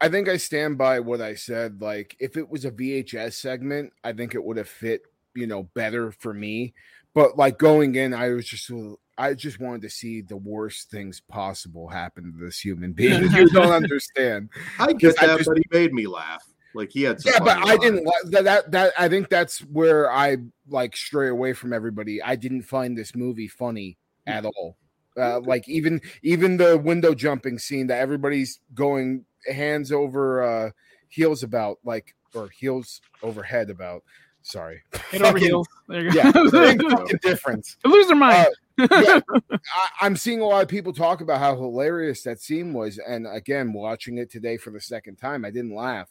I think I stand by what I said. Like if it was a VHS segment, I think it would have fit, you know, better for me. But like going in, I was just I just wanted to see the worst things possible happen to this human being. you don't understand. I get that, I just, but he made me laugh. Like he had, yeah, but I didn't that, that that I think that's where I like stray away from everybody. I didn't find this movie funny at all. Uh, like even even the window jumping scene that everybody's going hands over uh, heels about, like or heels overhead about. Sorry, head over heels. There you go. Yeah, big difference. lose their mind. Uh, yeah, I, am seeing a lot of people talk about how hilarious that scene was, and again, watching it today for the second time, I didn't laugh.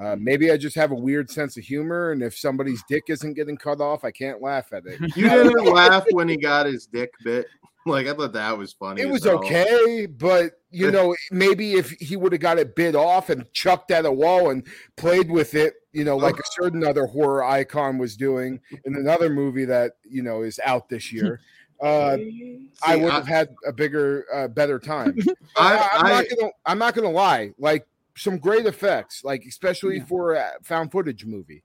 Uh, maybe I just have a weird sense of humor, and if somebody's dick isn't getting cut off, I can't laugh at it. You didn't laugh when he got his dick bit. Like I thought that was funny. It was okay, but you know, maybe if he would have got it bit off and chucked at a wall and played with it, you know, like a certain other horror icon was doing in another movie that you know is out this year. Uh, See, I would have had a bigger, uh, better time. I, am not gonna, I'm not gonna lie. Like some great effects, like especially yeah. for a found footage movie.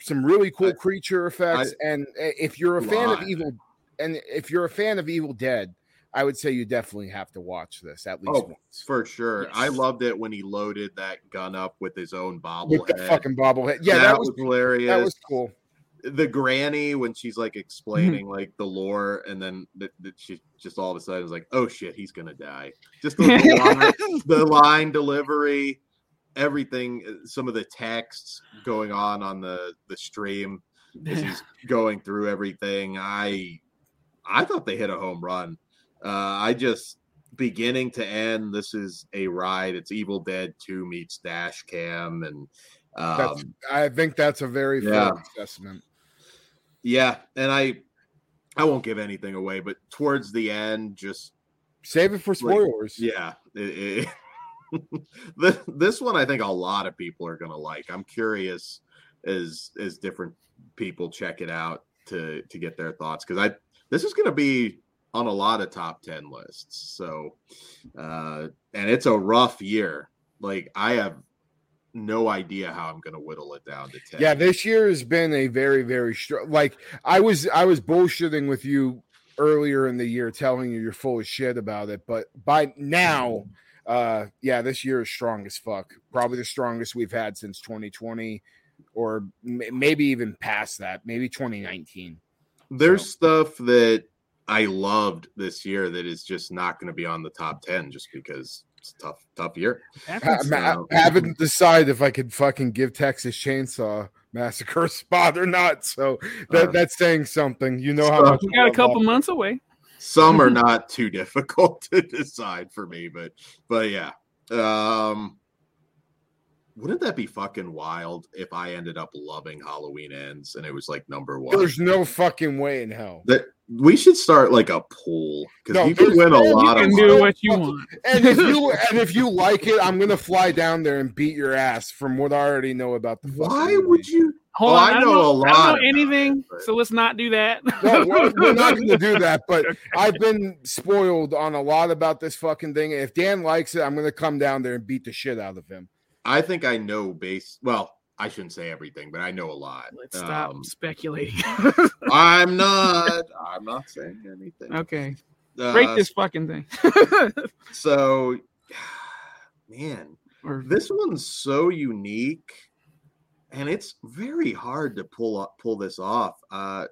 Some really cool I, creature effects, I, and eh, if you're a fan of Evil, and if you're a fan of Evil Dead, I would say you definitely have to watch this at least oh, once. For sure. Yes. I loved it when he loaded that gun up with his own bobblehead. The fucking bobblehead. Yeah, that, that was, was, hilarious. That was cool. The granny when she's like explaining mm-hmm. like the lore, and then the, the, she just all of a sudden is like, "Oh shit, he's gonna die." Just the, line, the line delivery everything, uh, some of the texts going on on the the stream as he's going through everything. I I thought they hit a home run. Uh, I just beginning to end, this is a ride. It's Evil Dead Two meets Dash Cam, and um, I think that's a very yeah. fair assessment. Yeah, and I I won't give anything away, but towards the end, just Save it for spoilers. yeah, it, it, this one I think a lot of people are gonna like. I'm curious as as different people check it out to to get their thoughts because I this is gonna be on a lot of top 10 lists so uh and it's a rough year like i have no idea how i'm gonna whittle it down to 10 Yeah, this year has been a very, very strong. Like I was, I was bullshitting with you earlier in the year, telling you you're full of shit about it. But by now, uh, yeah, this year is strong as fuck. Probably the strongest we've had since 2020, or maybe even past that. Maybe 2019. There's stuff that i loved this year that is just not going to be on the top 10 just because it's a tough tough year Happens. I, I, I haven't decided if I could fucking give Texas Chainsaw Massacre a spot or not. So that, Uh, that's saying something. You know how so- much We got a couple months away. some are not too difficult to decide for me but but yeah um wouldn't that be fucking wild if i ended up loving halloween ends and it was like number one There's no fucking way in hell. that we should start like a pool because No, you can win a lot You of can money. do what you want. And if you and if you like it, I'm gonna fly down there and beat your ass from what I already know about the. fucking why movie. would you Hold Oh, on, I I know don't a know, I lot don't know about anything, it, but- so let's not do that. No, we're, we're not going to do that. But I've been spoiled on a lot about this fucking thing. If Dan likes it, I'm going to come down there and beat the shit out of him. I think i know base well i shouldn't say everything but i know a lot. Let's stop Um, speculating. i'm not i'm not saying anything. Okay, Uh, break this fucking thing. so man this one's so unique and it's very hard to pull up pull this off. Uh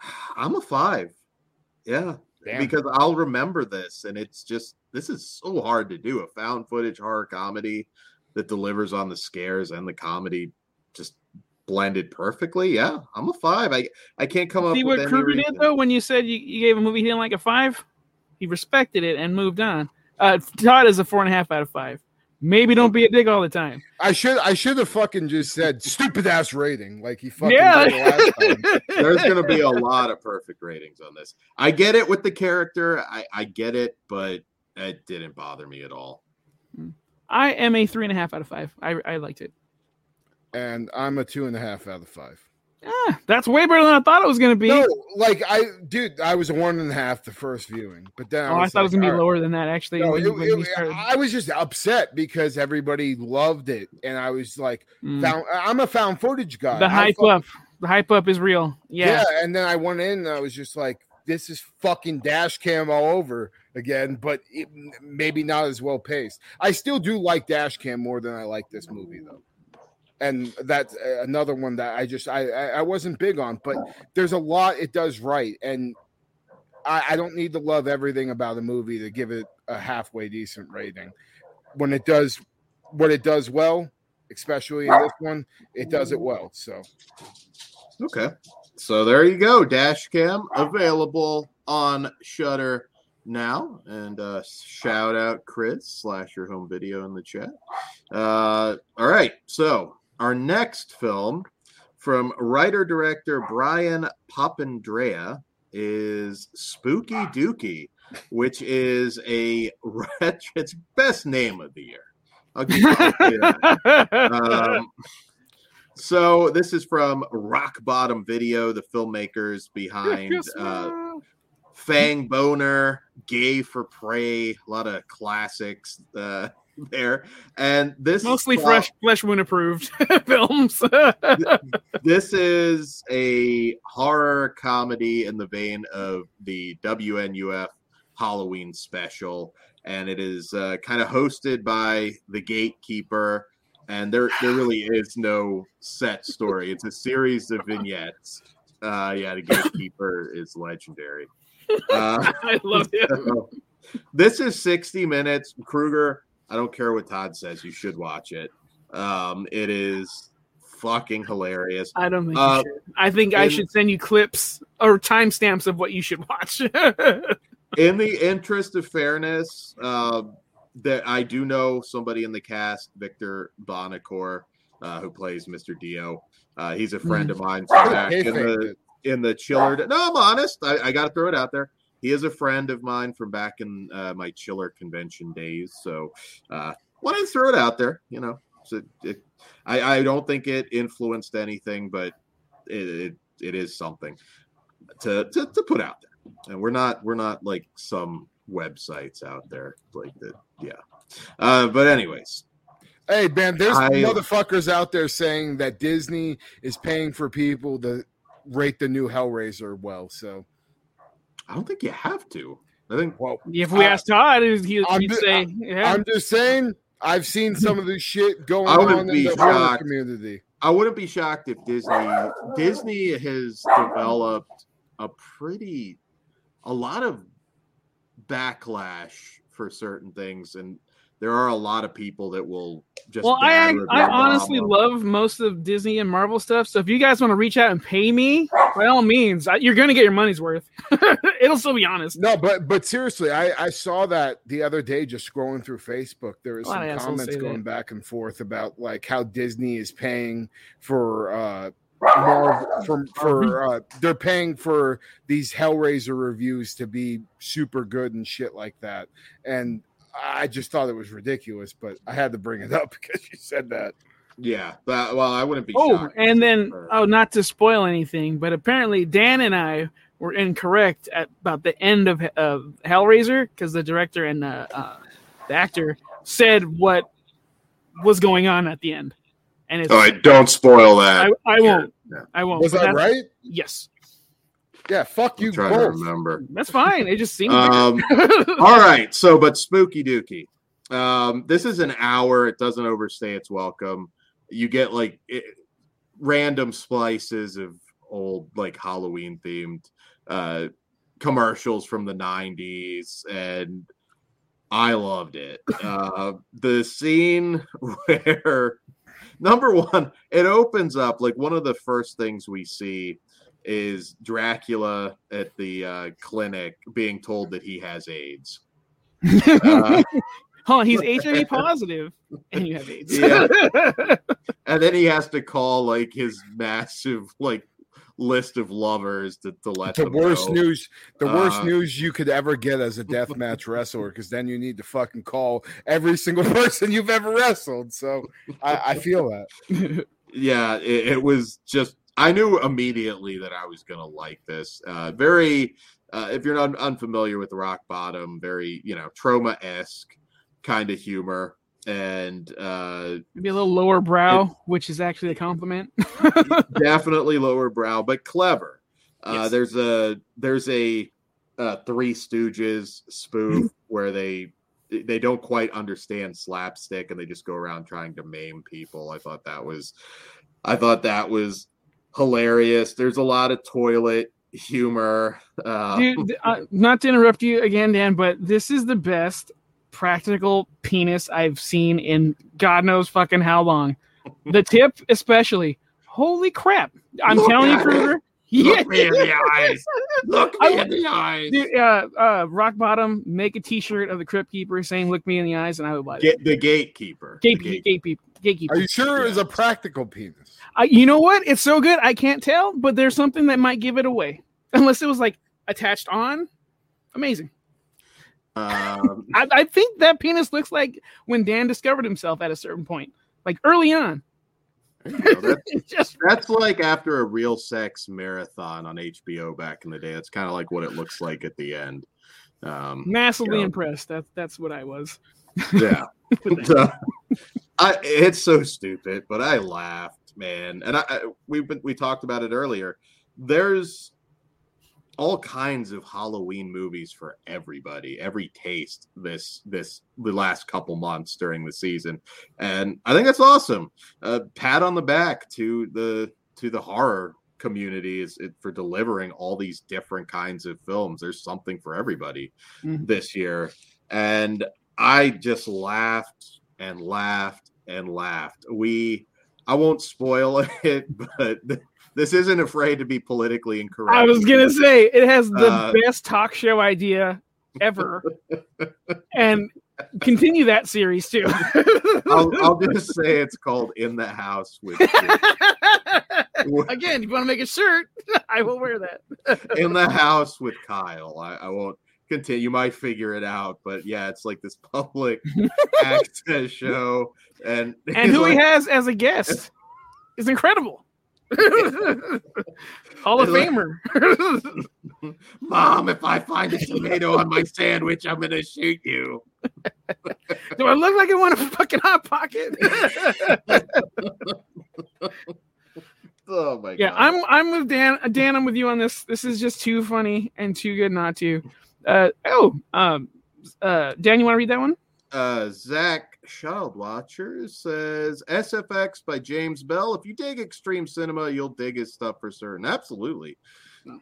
i'm a five. Yeah Damn. because i'll remember this and it's just this is so hard to do a found footage horror comedy that delivers on the scares and the comedy just blended perfectly yeah i'm a five i i can't come up See what Kruger did though when you said you, you gave a movie he didn't like a five? He respected it and moved on. Uh, Todd is a four and a half out of five. Maybe don't be a dick all the time. I should I should have fucking just said stupid ass rating like he fucking Yeah. did last time. there's going to be a lot of perfect ratings on this. I get it with the character. I, I get it, but it didn't bother me at all. I am a three and a half out of five. I, I liked it. And I'm a two and a half out of five. Ah, that's way better than I thought it was going to be. No, like I, dude, I was one and a half the first viewing, but then oh, I thought it was going to be right. lower than that actually. No, it- it- started. I was just upset because everybody loved it, and I was like, Mm. found, I'm a found footage guy. the hype fuck- up, the hype up is real. Yeah. Yeah, and then I went in and I was just like, this is fucking dash cam all over again, but it, maybe not as well paced. I still do like dash cam more than I like this movie though. And that's uh, another one that I just I, I wasn't big on, but there's a lot it does right, and I, I don't need to love everything about a movie to give it a halfway decent rating. When it does what it does well, especially in this one, it does it well. So Okay. So there you go. Dash cam available on Shudder now. And uh shout out Chris slash your home video in the chat. Uh all right. So our next film from writer director Brian Papandrea is Spookie Dookie, which is a it's best name of the year. I'll give- I'll say that. um, so this is from Rock Bottom Video, the filmmakers behind uh, Fang Boner, Gay for Prey, a lot of classics uh, there. And this Mostly uh, fresh flesh wound approved films. This is a horror comedy in the vein of the WNUF Halloween special, and it is uh, kind of hosted by the Gatekeeper. And there, there really is no set story. It's a series of vignettes. Uh, yeah, the Gatekeeper is legendary. Uh, I love it. so, this is 60 minutes. Kruger, I don't care what Todd says, you should watch it. Um, it is fucking hilarious. I don't think Uh, you should. I think I should send you clips or timestamps of what you should watch. In the interest of fairness, uh, that I do know somebody in the cast, Victor Bonacore, uh, who plays Mr. Dio. Uh, he's a friend of mine. So back in the in the chiller. No, I'm honest. I, I got to throw it out there. He is a friend of mine from back in uh, my chiller convention days. So, uh, wanted to throw it out there. You know, so it, I, I don't think it influenced anything, but it, it, it is something to, to to put out there. And we're not we're not like some websites out there like that. Yeah. Uh, but anyways, Hey man, there's I- motherfuckers out there saying that Disney is paying for people to rate the new Hellraiser well. So, I don't think you have to. I think well, If we Uh, asked Todd, he'd, he'd I'm he'd ju- say, "Yeah." I'm just saying, I've seen some of this shit going I wouldn't on in the horror shocked. community. I wouldn't be shocked if Disney Disney has developed a pretty a lot of backlash for certain things and there are a lot of people that will just well, I I honestly Obama. love most of Disney and Marvel stuff. So if you guys want to reach out and pay me, by all means, I, you're gonna get your money's worth. It'll still be honest. No, but but seriously, I I saw that the other day just scrolling through Facebook. There was some comments going that. back and forth about like how Disney is paying for uh Marvel for for uh they're paying for these Hellraiser reviews to be super good and shit like that. And I just thought it was ridiculous, but I had to bring it up because you said that. Yeah, but well, I wouldn't be. Oh, and then for- oh, not to spoil anything, but apparently Dan and I were incorrect at about the end of uh, Hellraiser because the director and the, uh, the actor said what was going on at the end, and it's All right, don't spoil that. I, I won't. Yeah. I won't. Was that right? Yes, Yeah, fuck I'm you trying to both. remember. that's fine. It just seems. Um, all right, so but spookie dookie. Um, this is an hour. It doesn't overstay its welcome. You get like it, random splices of old like Halloween themed uh, commercials from the '90s, and I loved it. Uh, the scene where number one, it opens up like one of the first things we see is Dracula at the uh, clinic being told that he has AIDS. Uh, Hold on, he's HIV positive, and you have AIDS. Yeah. and then he has to call like his massive like list of lovers to, to let the them worst know. news the worst Uh, news you could ever get as a death match wrestler because then you need to fucking call every single person you've ever wrestled so i, I feel that yeah it, it was just i knew immediately that i was gonna like this uh very uh if you're not unfamiliar with rock bottom very you know trauma-esque kind of humor and uh Maybe a little lower brow, which is actually a compliment. definitely lower brow but clever uh Yes. there's a there's a uh three stooges spoof where they they don't quite understand slapstick and they just go around trying to maim people i thought that was i thought that was hilarious there's a lot of toilet humor uh Dude, uh, not to interrupt you again, Dan, but this is the best practical penis I've seen in God knows fucking how long. The tip, especially. Holy crap! I'm Look telling you, at it. Kruger. Yeah, look me in the eyes look me I- in the eyes Dude, uh, uh, rock bottom. Make a T-shirt of the Crypt Keeper saying "Look me in the eyes," and I would buy it. Get the gatekeeper The Gate, gate- gate, gatekeeper. are you sure it was a practical penis I, you know what? It's so good. I can't tell, but there's something that might give it away. Unless it was like attached on. Amazing. um, I, I think that penis looks like when Dan discovered himself at a certain point, like early on. You know, that- just That's like after a real sex marathon on HBO back in the day. That's kind of like what it looks like at the end. Um, massively Yeah. impressed. That's that's what I was. yeah, with that. So, I it's so stupid, but I laughed, man. And I, I we've been we talked about it earlier. There's all kinds of Halloween movies for everybody, every taste. This this the last couple months during the season, and I think that's awesome. Uh, pat on the back to the to the horror community is it, for delivering all these different kinds of films. There's something for everybody Mhm. this year, and I just laughed and laughed and laughed. We I won't spoil it, but this isn't afraid to be politically incorrect. I was gonna say it has the Uh, best talk show idea ever, and continue that series too. I'll, I'll just say it's called In the House with Again, if you want to make a shirt, I will wear that. In the House with Kyle. I, I won't continue. You might figure it out, but yeah, it's like this public access show, and and who like, he has as a guest is incredible. Hall of Famer. Mom, if I find a tomato on my sandwich, I'm gonna shoot you. Do I look like I want a fucking hot pocket? oh my yeah, god. I'm I'm with Dan. Dan, I'm with you on this. This is just too funny and too good not to. Uh oh, um, uh, Dan, you want to read that one? Uh, Zach Child Watcher says SFX by James Bell. If you dig extreme cinema, you'll dig his stuff for certain. Absolutely.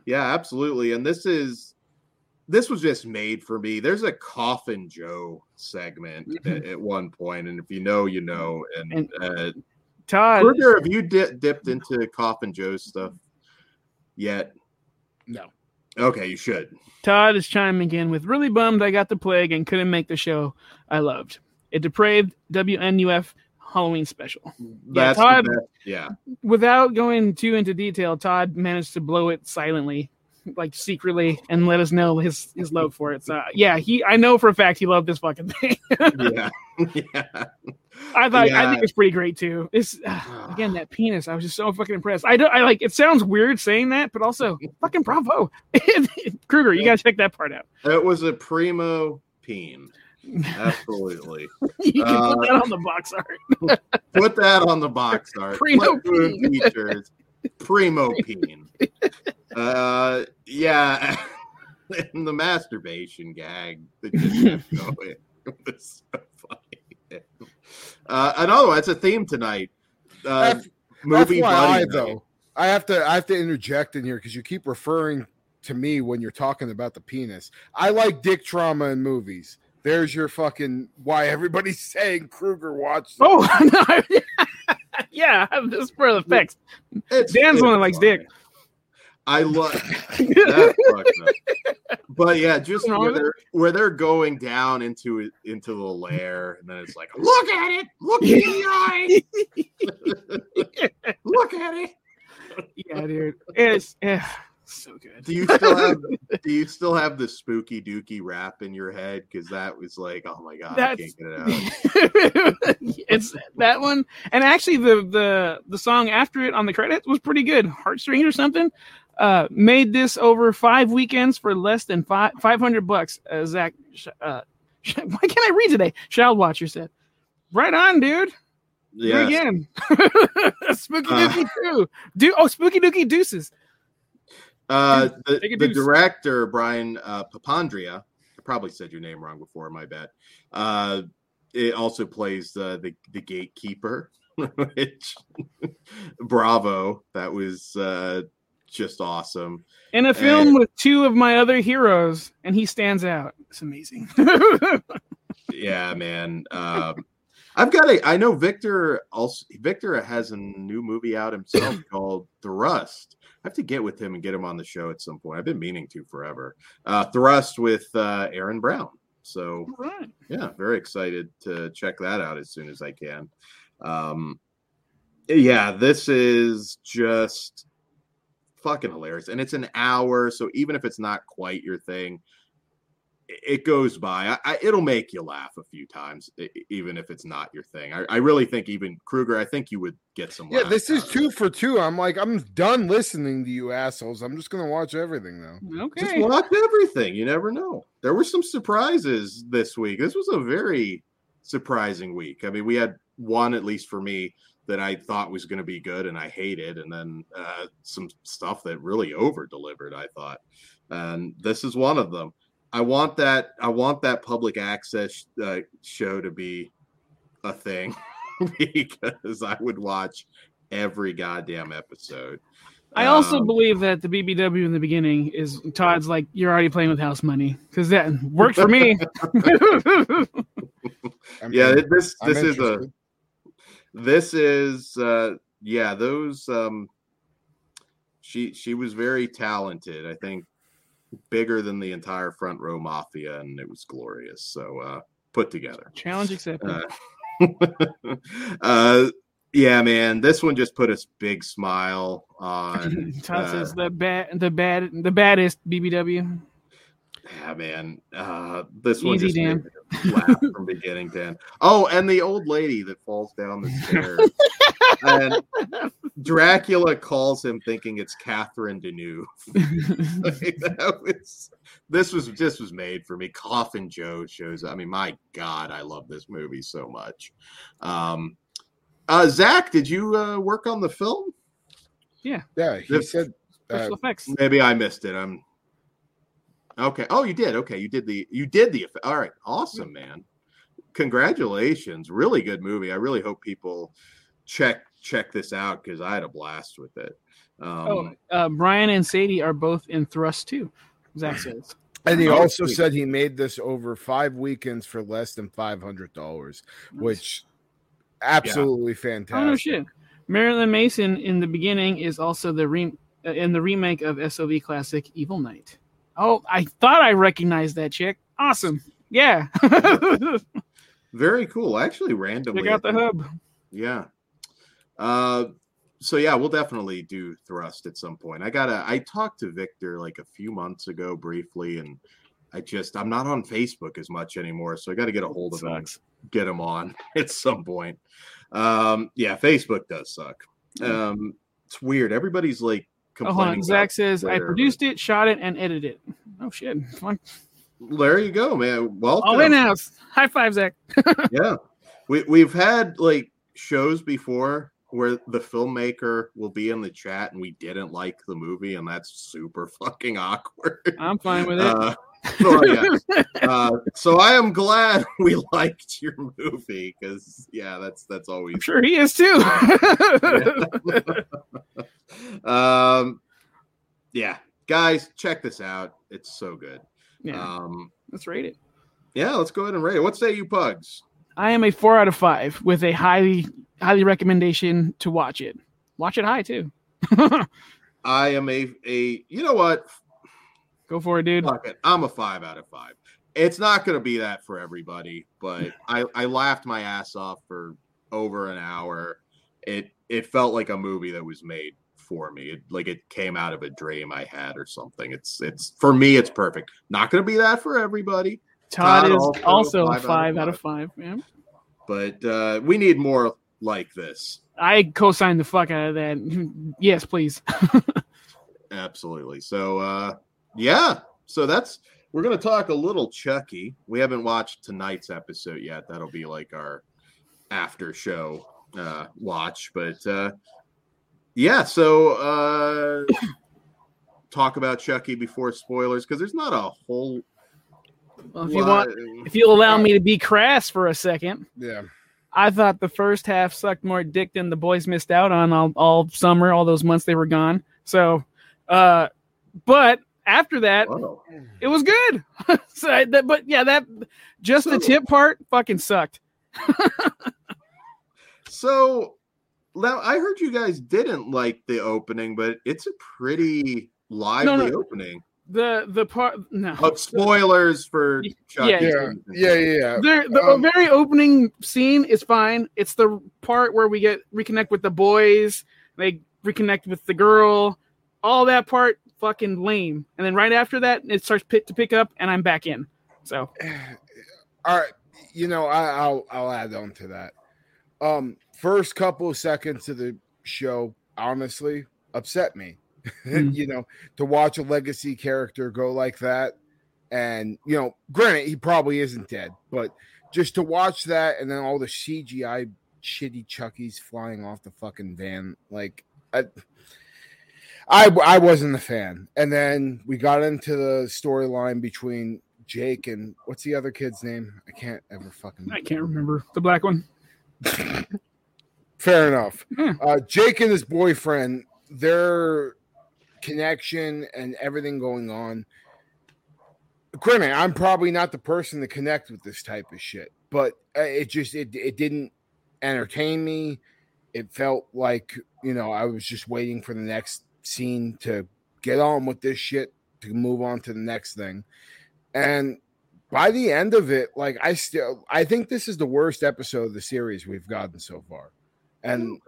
Yeah, absolutely. And this is this was just made for me. There's a Coffin Joe segment mm-hmm. at, at, one point, and if you know, you know. And, and uh, Todd, further, have you di- dipped into Coffin Joe stuff yet? No. Okay, you should. Todd is chiming in with really bummed I got the plague and couldn't make the show I loved. A depraved WNUF Halloween special. That's yeah, Todd. Yeah. Without going too into detail, Todd managed to blow it silently, like secretly, and let us know his his love for it. So yeah, he I know for a fact he loved this fucking thing. yeah. Yeah. I thought yeah. I think it's pretty great too. It's uh, again that penis. I was just so fucking impressed. I don't. I like. It sounds weird saying that, but also fucking bravo, Kruger. You gotta check that part out. It was a primo peen. Absolutely. you can uh, put that on the box art. put that on the box art. Primo peen. features. Primo peen. Uh, yeah. and the masturbation gag that just kept going. It was so funny. Uh, another it's a theme tonight. Uh, F- movie FYI, though, I have to I have to interject in here because you keep referring to me when you're talking about the penis. I like dick trauma in movies. There's your fucking why everybody's saying Kruger watched. Oh no, yeah, this for the facts. It's, Dan's one that likes dick. I love that. but yeah, just where they're, where they're going down into into the lair, and then it's like, look at it, look in the eye, look at it. Yeah, dude, it's. Yeah so good. Do you still have do you still have the spookie dookie rap in your head? Because that was like, oh my god, That's, I can't get it out. it's that one. And actually the the the song after it on the credits was pretty good. Heartstrings or something. Uh, made this over five weekends for less than five five hundred bucks. Uh, Zach, uh, why can't I read today? Child Watcher said, "Right on, dude." Yeah. Again, Spookie uh, Dookie too. Do oh Spookie Dookie Deuces. Uh, the, the director Brian uh, Papandrea, I probably said your name wrong before, my bad. Uh, it also plays the the, the gatekeeper, which bravo, that was uh, just awesome. In a film and, with two of my other heroes, and he stands out. It's amazing. yeah, man. Um, I've got a. I know Victor also. Victor has a new movie out himself called Thrust. I have to get with him and get him on the show at some point. I've been meaning to forever. Uh, Thrust with uh, Aaron Brown. So, right. yeah, very excited to check that out as soon as I can. Um, yeah, this is just fucking hilarious. And it's an hour. So, even if it's not quite your thing, it goes by. I, I, it'll make you laugh a few times, even if it's not your thing. I, I really think even Kruger, I think you would get some. Yeah, this is two for two. I'm like, I'm done listening to you assholes. I'm just gonna watch everything though. Okay, just watch everything. You never know. There were some surprises this week. This was a very surprising week. I mean, we had one at least for me that I thought was going to be good and I hated, and then uh, some stuff that really over delivered. I thought, and this is one of them. I want that. I want that public access uh, show to be a thing because I would watch every goddamn episode. I also um, believe that the BBW in the beginning is Todd's like you're already playing with house money because that worked for me. yeah, this this is a this is uh yeah those um she she was very talented. I think bigger than the entire front row mafia, and it was glorious. So uh, put together. Challenge accepted. Uh, uh, yeah, man, this one just put a big smile on. Todd uh, the bad, the bad, the baddest BBW. yeah, man, uh, this one Easy, just Dan. made me laugh from beginning to end. Oh, and the old lady that falls down the stairs. And Dracula calls him thinking it's Catherine Deneuve. Like, was, this was this was made for me. Coffin Joe shows. I mean, my God, I love this movie so much. Um, uh, Zach, did you uh, work on the film? Yeah, yeah. he Yep. said. Uh, Special effects. Maybe I missed it. I'm okay. Oh, you did. Okay, you did the you did the effect. All right, awesome, man. Congratulations. Really good movie. I really hope people check check this out because I had a blast with it. Um, Oh, uh, Brian and Sadie are both in Thrust too. Zach says. and he Oh, also said he made this over five weekends for less than five hundred dollars, which absolutely fantastic. Oh no shit. Marilyn Mason in the beginning is also the re- uh, in the remake of SOV classic Evil Knight. Oh, I thought I recognized that chick. Awesome. Yeah. Very cool. Actually, randomly. out the hub. Yeah. Uh, so yeah, we'll definitely do thrust at some point. I gotta. I talked to Victor like a few months ago briefly, and I just I'm not on Facebook as much anymore, so I got to get a hold of him, get him on at some point. Um, yeah, Facebook does suck. Um, it's weird. Everybody's like Oh, complaining. on. Zach about says, I Twitter, produced it, shot it, and edited it. Oh, shit. Fun. but There you go, man. Welcome. All in house. High five, Zach. yeah we, we've had like shows before where the filmmaker will be in the chat and we didn't like the movie and that's super fucking awkward I'm fine with it. uh, so, yeah. uh, so i am glad we liked your movie because yeah that's that's always I'm sure he is too. um yeah guys check this out it's so good yeah, um let's rate it. yeah let's go ahead and rate it what say you pugs I am a four out of five with a highly, highly recommendation to watch it. Watch it high too. i am a a you know what Go for it, dude. Fuck it. I'm a five out of five. It's not going to be that for everybody, but I, I laughed my ass off for over an hour. It it felt like a movie that was made for me. It, like it came out of a dream I had or something. It's it's for me. It's perfect. Not going to be that for everybody, Todd, Todd is also also, five five, out of out of five. man. but uh, we need more like this. I co-signed the fuck out of that. Yes, please. Absolutely. So uh yeah. So that's we're gonna talk a little Chucky. We haven't watched tonight's episode yet. That'll be like our after show uh watch. But uh yeah, so uh talk about Chucky before spoilers, because there's not a whole Well, if you want, if you'll allow me to be crass for a second, Yeah. I thought the first half sucked more dick than the boys missed out on all, all summer, all those months they were gone. So, uh, but after that, Whoa. it was good. so, I- that, but yeah, that just the tip part fucking sucked. So now I heard you guys didn't like the opening, but it's a pretty lively no. opening. The the part no. Oh, spoilers for Chucky. Yeah. Yeah. Yeah. Yeah. yeah. There, the Um, very opening scene is fine. It's the part where we get reconnect with the boys, they reconnect with the girl. All that part fucking lame. And then right after that, it starts pick to pick up, and I'm back in. So All right, you know, I, I'll I'll add on to that. Um, first couple of seconds of the show, honestly, upset me. Hmm. you know, to watch a legacy character go like that, and you know, granted, he probably isn't dead, but just to watch that, and then all the CGI shitty Chuckies flying off the fucking van, like I. I, I wasn't a fan. And then we got into the storyline between Jake and what's the other kid's name? I can't ever fucking. I can't remember the black one. Fair enough. Hmm. Uh, Jake and his boyfriend, their connection and everything going on. Granted, I'm probably not the person to connect with this type of shit, but uh, it just it it didn't entertain me. It felt like you know I was just waiting for the next scene to get on with this shit to move on to the next thing, and by the end of it, like I still I think this is the worst episode of the series we've gotten so far. And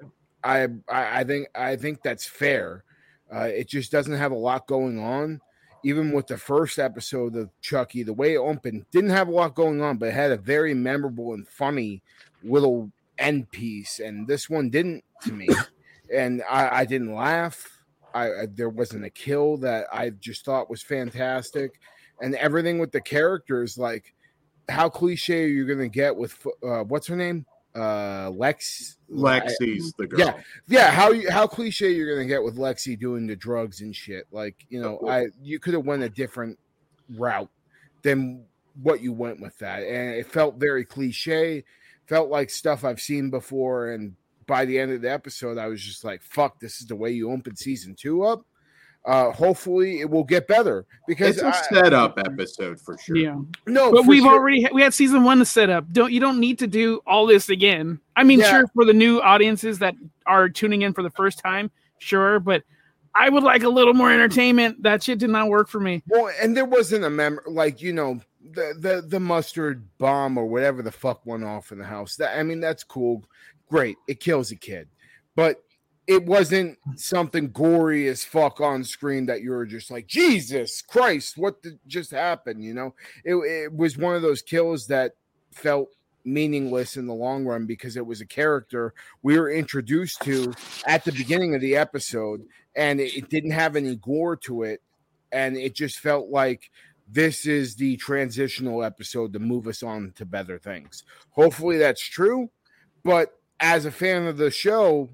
I I, I think I think that's fair. Uh, it just doesn't have a lot going on. Even with the first episode of Chucky, the way it opened didn't have a lot going on, but it had a very memorable and funny little end piece. And this one didn't to me. and I, I didn't laugh. I, I there wasn't a kill that I just thought was fantastic and everything with the characters like how cliche are you gonna get with uh, what's her name uh lex lexi's the girl. yeah yeah how you how cliche you're gonna get with lexi doing the drugs and shit. Like you know i you could have went a different route than what you went with that. And it felt very cliche felt like stuff i've seen before. And by the end of the episode i was just like fuck this is the way you open season two up uh, hopefully it will get better because it's a I, setup episode for sure. Yeah, no, but we've sure. already we had season one to set up. Don't you don't need to do all this again. I mean, yeah. sure for the new audiences that are tuning in for the first time, sure, but I would like a little more entertainment. That shit did not work for me. Well, and there wasn't a mem like you know the the the mustard bomb or whatever the fuck went off in the house. That I mean, that's cool, great. It kills a kid, but it wasn't something gory as fuck on screen that you were just like Jesus Christ, what did just happen? You know, it, it was one of those kills that felt meaningless in the long run because it was a character we were introduced to at the beginning of the episode and it didn't have any gore to it and it just felt like this is the transitional episode to move us on to better things hopefully that's true but as a fan of the show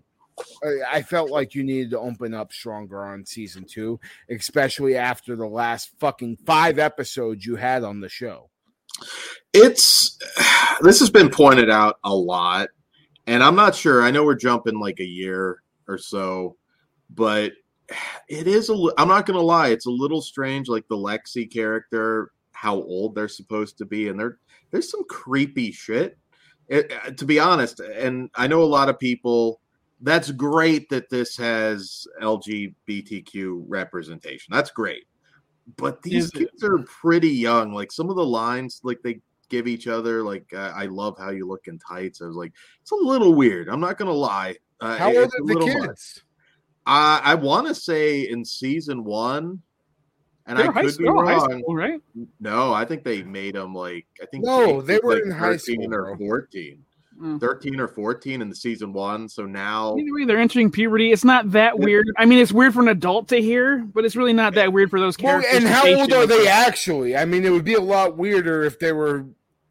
I felt like you needed to open up stronger on season two, especially after the last fucking five episodes you had on the show. It's this has been pointed out a lot, and I'm not sure. I know we're jumping like a year or so, but it is a. I'm not gonna lie, it's a little strange. Like the Lexi character, how old they're supposed to be, and there there's some creepy shit. It, uh, to be honest, and I know a lot of people that's great that this has LGBTQ representation. That's great. But these Is kids it? are pretty young. Like some of the lines, like they give each other, like uh, "I love how you look in tights." I was like, it's a little weird. I'm not gonna lie. Uh, how old are the kids? I, I want to say in season one, and They're I could school, be wrong. School, right? No, I think they made them like I think no, they were like in high school or fourteen. Mm. 13 or 14 in the season one. So now Either they're entering puberty. It's not that weird. I mean, it's weird for an adult to hear, but it's really not that weird for those characters. Well, and how old are they actually? I mean, it would be a lot weirder if they were.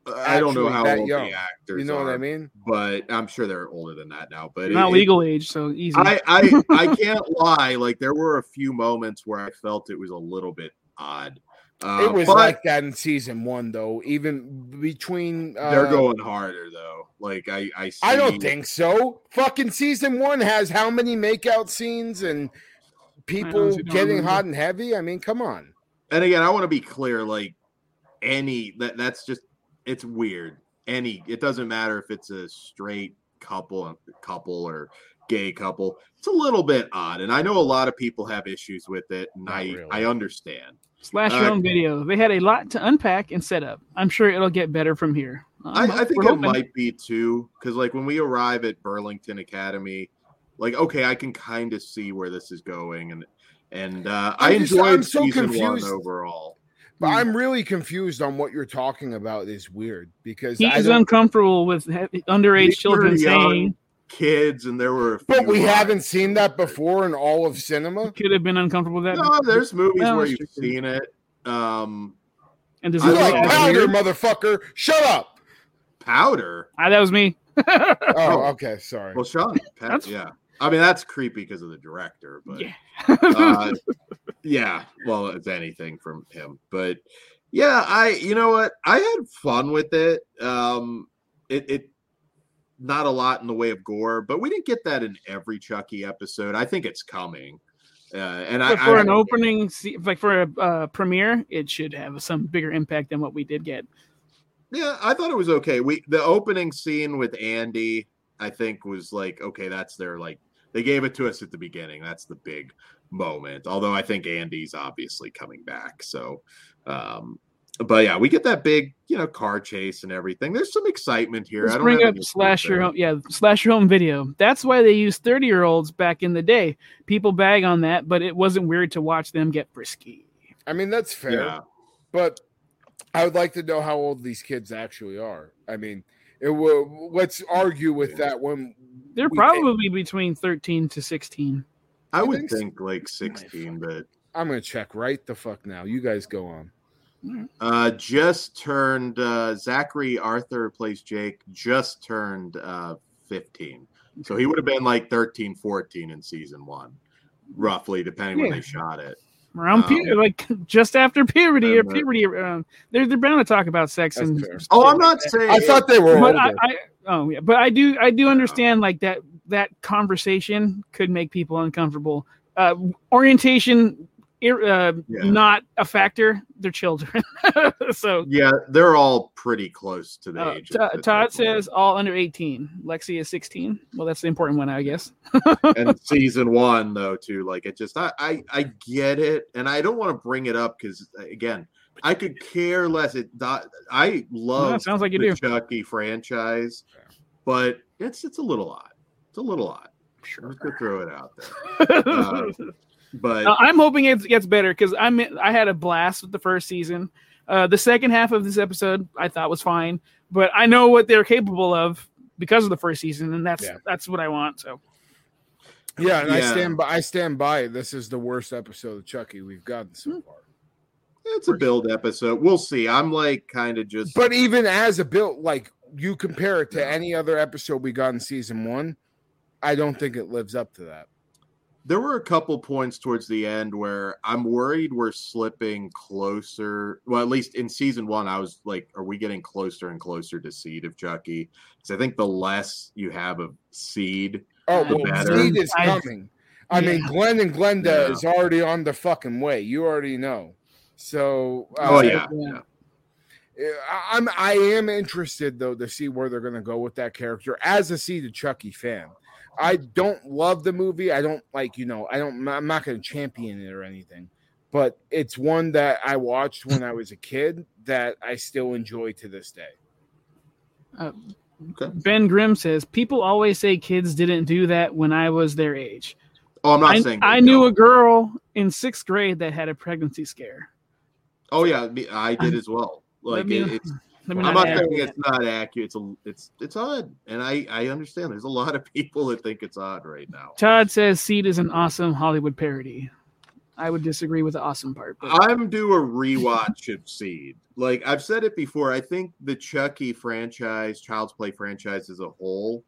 I don't know how old young. the actors. You know are, what I mean? But I'm sure they're older than that now. But not it, legal age, so easy. I, I I can't lie. Like there were a few moments where I felt it was a little bit odd uh, it was like that in season one, though. Even between uh, they're going harder, though. Like I, I, see... I don't think so. Fucking season one has how many makeout scenes and people getting hot and heavy. I mean, come on. And again, I want to be clear. Like any that that's just it's weird. Any it doesn't matter if it's a straight couple, couple or gay couple. It's a little bit odd, and I know a lot of people have issues with it, and Not I really. I understand. Slash your uh, own video. They had a lot to unpack and set up. I'm sure it'll get better from here. I, I, think it hoping. might be too, because like when we arrive at Burlington Academy, like okay, I can kind of see where this is going, and and uh, I enjoyed so season confused. one overall. But I'm really confused on what you're talking about. Is weird because he's uncomfortable with underage children saying kids, and there were. But we lines. haven't seen that before in all of cinema. Could have been uncomfortable with that. No, there's movies where you've seen it. Um, and does like powder, motherfucker? Shut up. Powder. Ah, that was me. oh, okay. Sorry. Well, Sean. Pat, yeah. I mean, that's creepy because of the director, but yeah, uh, yeah. Well, it's anything from him, but yeah, I. You know what? I had fun with it. Um, it it not a lot in the way of gore, but we didn't get that in every Chucky episode. I think it's coming. Uh, and but I, for I, an opening, like for a uh, premiere, it should have some bigger impact than what we did get. Yeah, I thought it was okay. We the opening scene with Andy, I think, was like okay. That's their like they gave it to us at the beginning. That's the big moment. Although I think Andy's obviously coming back, so um, but yeah, we get that big, you know, car chase and everything. There's some excitement here. Let's I don't bring up slash your home, yeah, slash your home video. That's why they used thirty year olds back in the day. People bag on that, but it wasn't weird to watch them get frisky. I mean, that's fair. Yeah. But I would like to know how old these kids actually are. I mean, it will. Let's argue with that when They're we probably between thirteen to sixteen. I You would think think like 16, but I'm gonna check right the fuck now. You guys go on. Uh just turned uh Zachary Arthur who plays Jake just turned uh 15. So he would have been like 13, 14 in season 1, roughly depending when they shot it. Around Um, pu- like just after puberty or uh, puberty, um, they're they're bound to talk about sex and. Oh, I'm not saying I thought they were But. I, I, oh yeah, but I do I do understand like that that conversation could make people uncomfortable. Uh, orientation, ir- uh, Yeah. not a factor. They're children, so. Yeah, they're all pretty close to the Uh, age. Todd that Todd says all under 18. Lexi is 16. Well, that's the important one, I guess. and season one though too like it just I, I i get it and i don't want to bring it up because again i could care less it i love No, it sounds like you the do. chucky franchise but it's it's a little odd it's a little odd i'm just gonna throw it out there Uh, but Uh, I'm hoping it gets better because I'm I had a blast with the first season. Uh, the second half of this episode I thought was fine, but I know what they're capable of because of the first season, and that's Yeah. that's what I want. So yeah, and I stand by. I stand by. it. This is the worst episode of Chucky we've gotten so Hmm. far. it's a build episode we'll see i'm like kind of just But even as a build, like you compare it to any other episode we got in season one, I don't think it lives up to that. There were a couple points towards the end where I'm worried we're slipping closer. Well, at least in season one, I was like, are we getting closer and closer to seed of Chucky? Because I think the less you have of seed, Oh, The well, better. Seed is coming. I mean, Yeah. Glen and Glenda Yeah. is already on the fucking way. You already know. So, uh, oh yeah, yeah. yeah. I- I'm I am interested though to see where they're going to go with that character as a Seed of Chucky fan. I don't love the movie. I don't like you know. I don't. I'm not going to champion it or anything, but it's one that I watched when I was a kid that I still enjoy to this day. Uh, ben Grimm says people always say kids didn't do that when I was their age. Oh, I'm not I, saying I they knew a girl in sixth grade that had a pregnancy scare. Oh yeah, I did as well. Like Let me- it, it's. Let me I'm not not saying it's not accurate. It's a, it's it's odd, and I I understand. There's a lot of people that think it's odd right now. Todd says Seed is an awesome Hollywood parody. I would disagree with the awesome part. But I'm due a rewatch of Seed. Like I've said it before, I think the Chucky franchise, Child's Play franchise as a whole,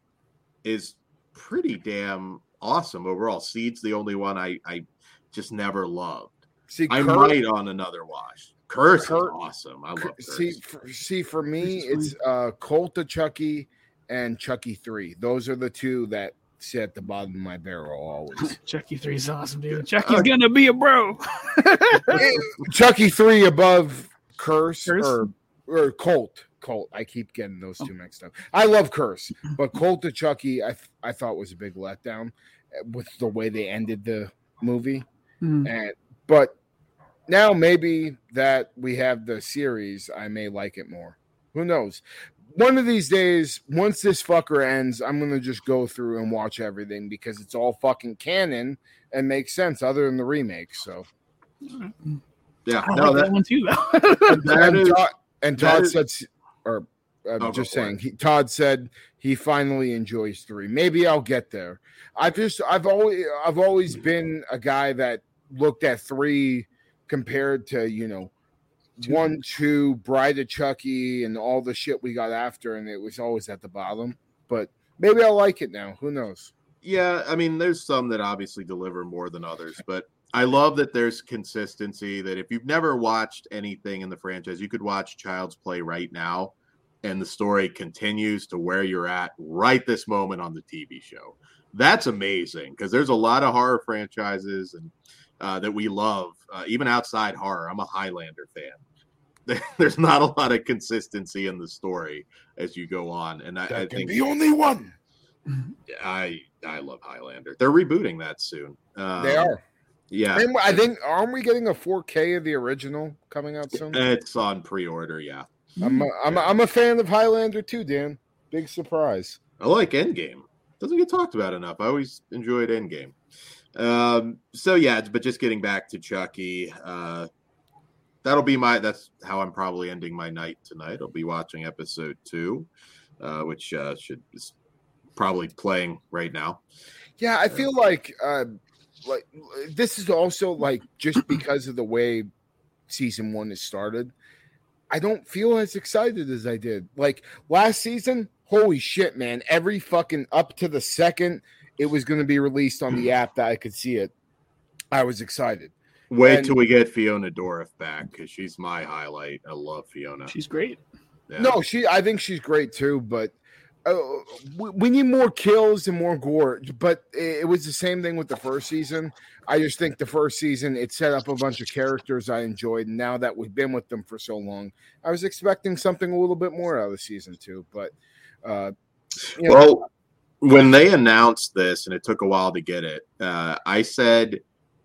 is pretty damn awesome overall. Seed's the only one I I just never loved. See, I Kurt- might on another watch. Curse Kurt- is awesome. I love Curse. see, for, see, for me, it's uh, Cult of Chucky and Chucky Three. Those are the two that sit at the bottom of my barrel always. Chucky 3 is awesome, dude. Chucky's Uh, gonna be a bro. Chucky Three above Curse, Curse? or or Cult. Cult. I keep getting those two mixed up. I love Curse, but Cult of Chucky, I th- I thought was a big letdown uh, with the way they ended the movie. Hmm. And but now maybe that we have the series, I may like it more. Who knows? One of these days, once this fucker ends, I'm gonna just go through and watch everything because it's all fucking canon and makes sense other than the remake. So Yeah, I no, like that, that, one too, though. that and, is Todd, and that Todd is- said, or I'm Oh, just saying, he, Todd said he finally enjoys three. Maybe I'll get there. I've just, I've always, I've always been a guy that looked at three compared to, you know, one, two, Bride of Chucky, and all the shit we got after, and it was always at the bottom. But maybe I'll like it now. Who knows? Yeah, I mean, there's some that obviously deliver more than others, but I love that there's consistency. That if you've never watched anything in the franchise, you could watch Child's Play right now, and the story continues to where you're at right this moment on the TV show. That's amazing because there's a lot of horror franchises and uh, that we love, uh, even outside horror. I'm a Highlander fan. There's not a lot of consistency in the story as you go on, and I, I think the only one. I I love Highlander. They're rebooting that soon. Um, They are. Yeah, And I think aren't we getting a 4K of the original coming out soon? it's on pre-order. Yeah, I'm a, I'm a, I'm a fan of Highlander too, Dan. Big surprise. I like Endgame. Doesn't get talked about enough. I always enjoyed Endgame. Um, so yeah, but just getting back to Chucky, uh, that'll be my. That's how I'm probably ending my night tonight. I'll be watching episode two, uh, which uh, should is probably playing right now. Yeah, I feel like uh like this is also like just because of the way season 1 has started. I don't feel as excited as I did. Like last season, holy shit, man. Every fucking up to the second it was going to be released on the app that I could see it. I was excited. Wait And- till we get Fiona Dourif back because she's my highlight. I love Fiona. She's great. Yeah. No, she I think she's great too, but uh, we, we need more kills and more gore. But it, it was the same thing with the first season. I just think the first season it set up a bunch of characters I enjoyed. And now that we've been with them for so long, I was expecting something a little bit more out of season two. But uh, you know, Well, when they announced this, and it took a while to get it, uh, I said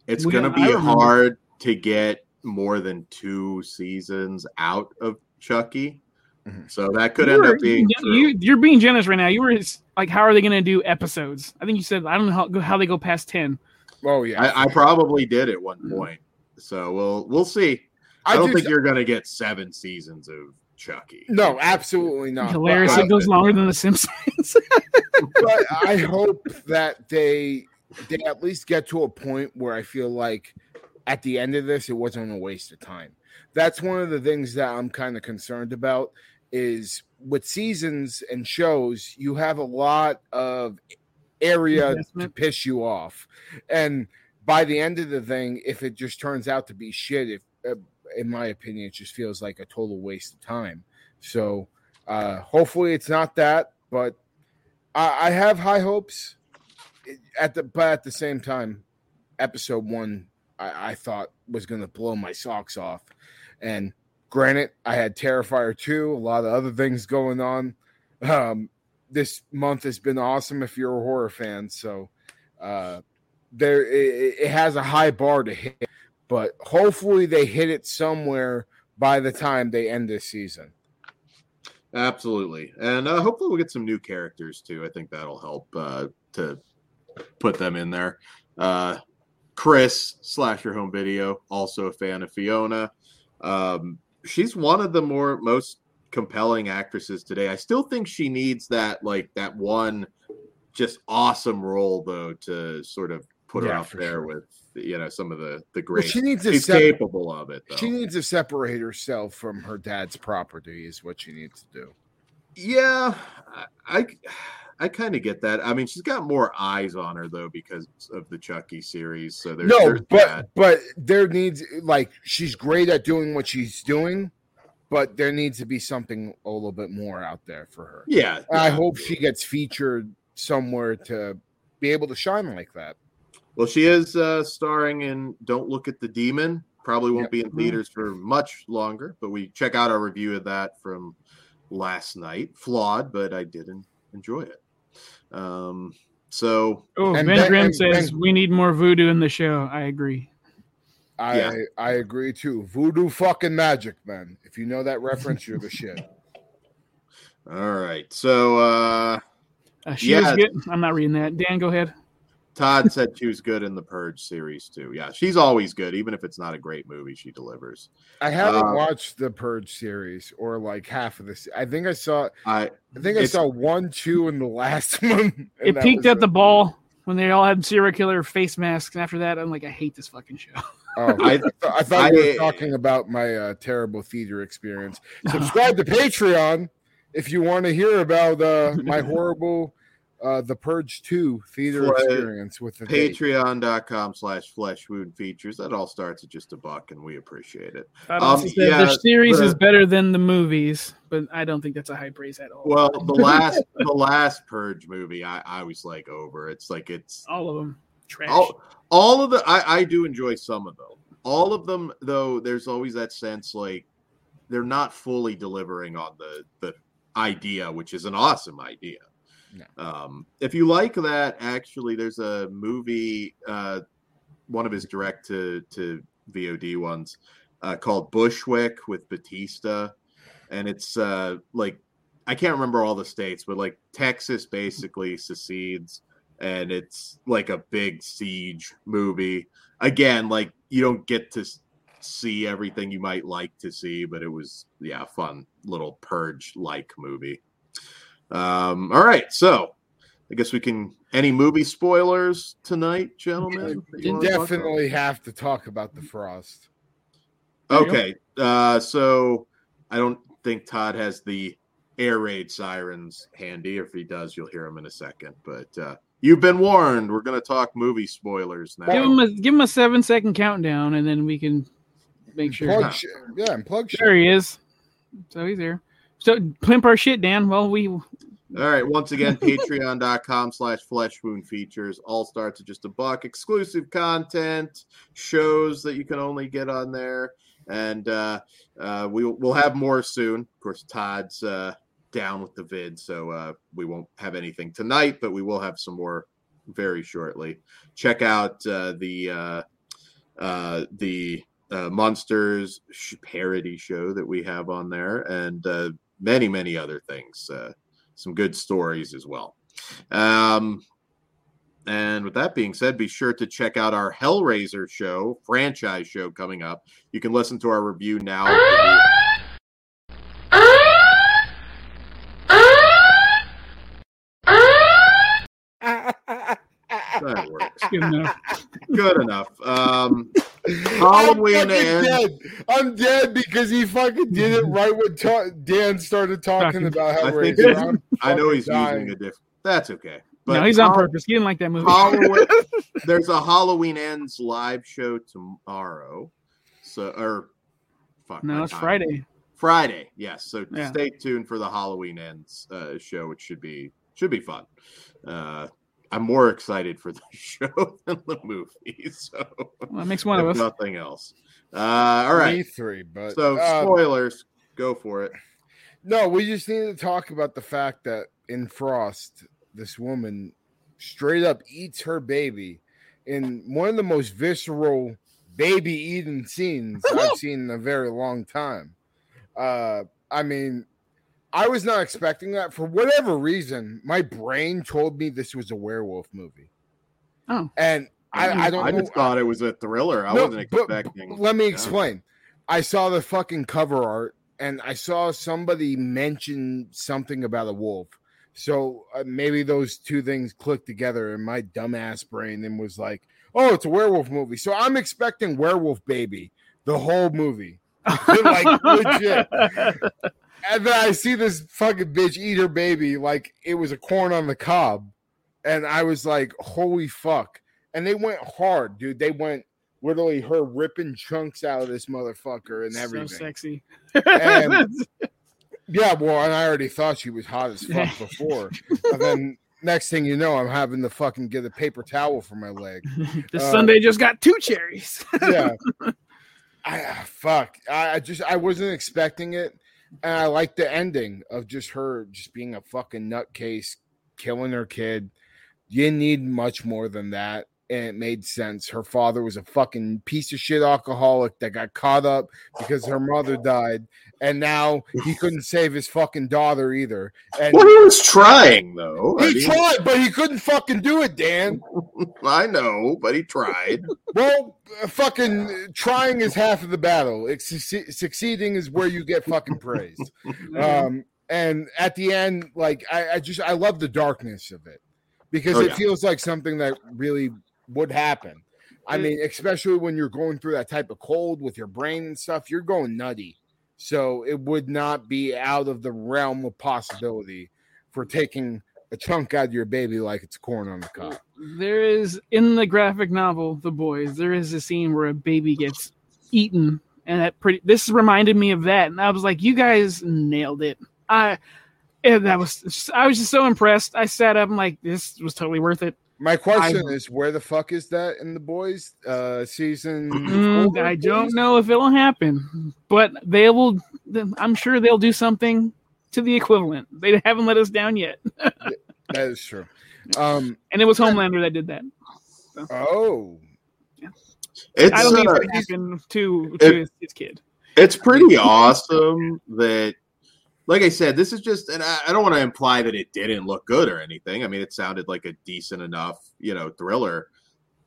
it's We- going to I be remember. hard to get more than two seasons out of Chucky. Mhm. So that could You end were- up being you, true. you, you're being generous right now. You were like, how are they going to do episodes? I think you said I don't know how, how they go past ten. oh yeah, I, I probably did at one point. So we'll we'll see. I, I don't do- think you're going to get seven seasons of Chucky. no, absolutely not. Hilarious! But it goes longer than The Simpsons. but I hope that they they at least get to a point where I feel like at the end of this it wasn't a waste of time. That's one of the things that I'm kind of concerned about is with seasons and shows you have a lot of area to piss you off. And by the end of the thing if it just turns out to be shit if uh, in my opinion it just feels like a total waste of time. So uh hopefully it's not that but I, I have high hopes at the but at the same time, episode one I, I thought was gonna blow my socks off. And granted, I had Terrifier 2, a lot of other things going on. Um this month has been awesome if you're a horror fan. So uh there it, it has a high bar to hit, but hopefully they hit it somewhere by the time they end this season. Absolutely, and uh, hopefully we'll get some new characters too. I think that'll help uh, to put them in there. Uh, Chris slash your home video, also a fan of Fiona. Um, she's one of the more most compelling actresses today. I still think she needs that like that one just awesome role though to sort of put her Yeah, up for there sure. with you know some of the the Well, great. she needs to she's sep- capable of it though. she needs to separate herself from her dad's property is what she needs to do. Yeah, I I, I kind of get that. I mean, she's got more eyes on her though because of the Chucky series. So there's, no, there's but that. but there needs like she's great at doing what she's doing, but there needs to be something a little bit more out there for her. yeah, I hope she gets featured somewhere to be able to shine like that. Well, she is uh, starring in Don't Look at the Demon. Probably won't Yep. be in theaters for much longer, but we check out our review of that from last night. Flawed, but I did en- enjoy it. Um, so Oh, And Ben Ben- Grimm and says Ben- we need more voodoo in the show. I agree. I Yeah. I agree too. Voodoo fucking magic, man. If you know that reference, you're the shit. all right, so uh, Uh, she Yeah. was good. I'm not reading that. Dan, go ahead. Todd said she was good in the Purge series too. Yeah, she's always good, even if it's not a great movie. She delivers. I haven't Uh, watched the Purge series or like half of this. I think I saw. I I think I saw one, two, in the last one. It peaked at the ball when they all had serial killer face masks. And after that, I'm like, I hate this fucking show. Oh, I- I, thought you I- were talking about my uh, terrible theater experience. Subscribe to Patreon if you want to hear about uh, my horrible uh, The Purge 2 theater Fle- experience with the date. Patreon.com slash flesh wound features. That all starts at just a buck, and we appreciate it. Um, yeah, the series the- is better than the movies, but I don't think that's a high praise at all. Well, the last the last Purge movie, I, I was like over. It's like it's all of them trash. all all of the I, I do enjoy some of them. All of them though, there's always that sense like they're not fully delivering on the the idea, which is an awesome idea. No. Um, if you like that, actually, there's a movie uh, one of his direct to to VOD ones uh, called Bushwick with Batista, and it's uh, like I can't remember all the states, but like Texas basically secedes, and it's like a big siege movie. Again, like you don't get to see everything you might like to see, but it was yeah, fun little purge like movie. Um, all right, so I guess we can. Any movie spoilers tonight, gentlemen? You definitely have to talk about the frost. Okay, uh, so I don't think Todd has the air raid sirens handy. If he does, you'll hear him in a second. But uh, you've been warned. We're going to talk movie spoilers now. Give him a give him a seven second countdown, and then we can make sure. Plug sh- yeah, and plug shit. There he is. So he's here. So pimp our shit, Dan. Well, we All right. Once again, patreon.com slash flesh wound features. All starts at just a buck. Exclusive content, shows that you can only get on there. And uh, uh, we, we'll have more soon. Of course, Todd's uh, down with the vid, so uh, we won't have anything tonight, but we will have some more very shortly. Check out uh, the uh, uh, the uh, Monsters sh- parody show that we have on there, and uh, many many other things. Uh, some good stories as well. Um, and with that being said, be sure to check out our Hellraiser show, franchise show coming up. You can listen to our review now. That works. good enough. Good enough. Um, I'm Halloween ends. dead. I'm dead because he fucking did it right when ta- Dan started talking Fucking- about I think Hellraiser. it's- I'm know he's dying. using a different. That's okay. no, he's on Hall- purpose. He didn't like that movie. Halloween, there's a Halloween ends live show tomorrow. So or fuck. no, it's time. Friday. Friday, yes. So Yeah. stay tuned for the Halloween ends uh, show, which should be should be fun. Uh, I'm more excited for the show than the movie, so Well, that makes one of us. nothing else. Uh, all right. Me three, but So uh, spoilers, go for it. No, we just need to talk about the fact that in Frost, this woman straight up eats her baby in one of the most visceral baby eating scenes I've seen in a very long time. Uh, I mean, I was not expecting that for whatever reason. My brain told me this was a werewolf movie, Oh, and I, I don't I know. just thought it was a thriller. I No, wasn't but- expecting. but let me Yeah. explain. I saw the fucking cover art and I saw somebody mention something about a wolf. So uh, maybe those two things clicked together in my dumbass brain and was like, "Oh, it's a werewolf movie." So I'm expecting Werewolf Baby the whole movie, like legit. And then I see this fucking bitch eat her baby like it was a corn on the cob, and I was like, "Holy fuck!" And they went hard, dude. They went literally her ripping chunks out of this motherfucker and everything. so sexy. And- Yeah, well, and I already thought she was hot as fuck before. and then next thing you know, I'm having to fucking get a paper towel for my leg. this uh, Sunday just got two cherries. Yeah. I ah, fuck. I, I just I wasn't expecting it. And I like the ending of just her just being a fucking nutcase, killing her kid. You need much more than that. And it made sense. Her father was a fucking piece of shit alcoholic that got caught up because her mother died. And now he couldn't save his fucking daughter either. And Well, he was trying though. I he mean, tried, but he couldn't fucking do it, Dan. I know, but he tried. Well, uh, fucking trying is half of the battle. It's succe- succeeding is where you get fucking praised. Um, and at the end, like I, I just I love the darkness of it because Oh, it yeah. feels like something that really would happen. I mean, especially when you're going through that type of cold with your brain and stuff, you're going nutty. So it would not be out of the realm of possibility for taking a chunk out of your baby like it's corn on the cob. there is in the graphic novel The Boys. There is a scene where a baby gets eaten, and that pretty. This reminded me of that, and I was like, "You guys nailed it." I. And that was I was just so impressed. I sat up and like this was totally worth it. My question is, where the fuck is that in the boys uh season? Mm, I don't know if it'll happen, but they will. I'm sure they'll do something to the equivalent. They haven't let us down yet, That is true. Um. and it was Homelander that did that. Oh. It's I don't think uh, it's gonna to, to it- his, his kid. it's pretty awesome that like i said this is just and i, I don't want to imply that it didn't look good or anything i mean it sounded like a decent enough you know thriller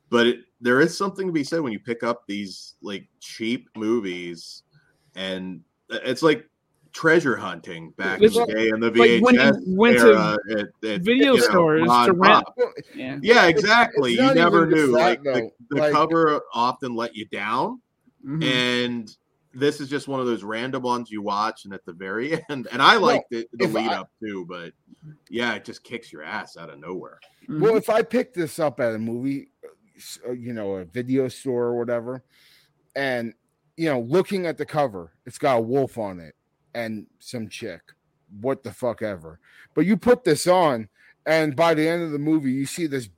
but it, there is something to be said when you pick up these like cheap movies and it's like treasure hunting back It's in the day in the like when you VHS went to era at, at, video you know, stores to rent- Yeah. Yeah, exactly. it's you never knew. that, like the, though. the Like- cover often let you down Mhm. and this is just one of those random ones you watch and at the very end and i liked it the if lead I- up too but yeah it just kicks your ass out of nowhere Mhm. Well, if I pick this up at a movie, uh, you know, a video store or whatever, and you know, looking at the cover, it's got a wolf on it and some chick. What the fuck ever. But you put this on, and by the end of the movie, you see this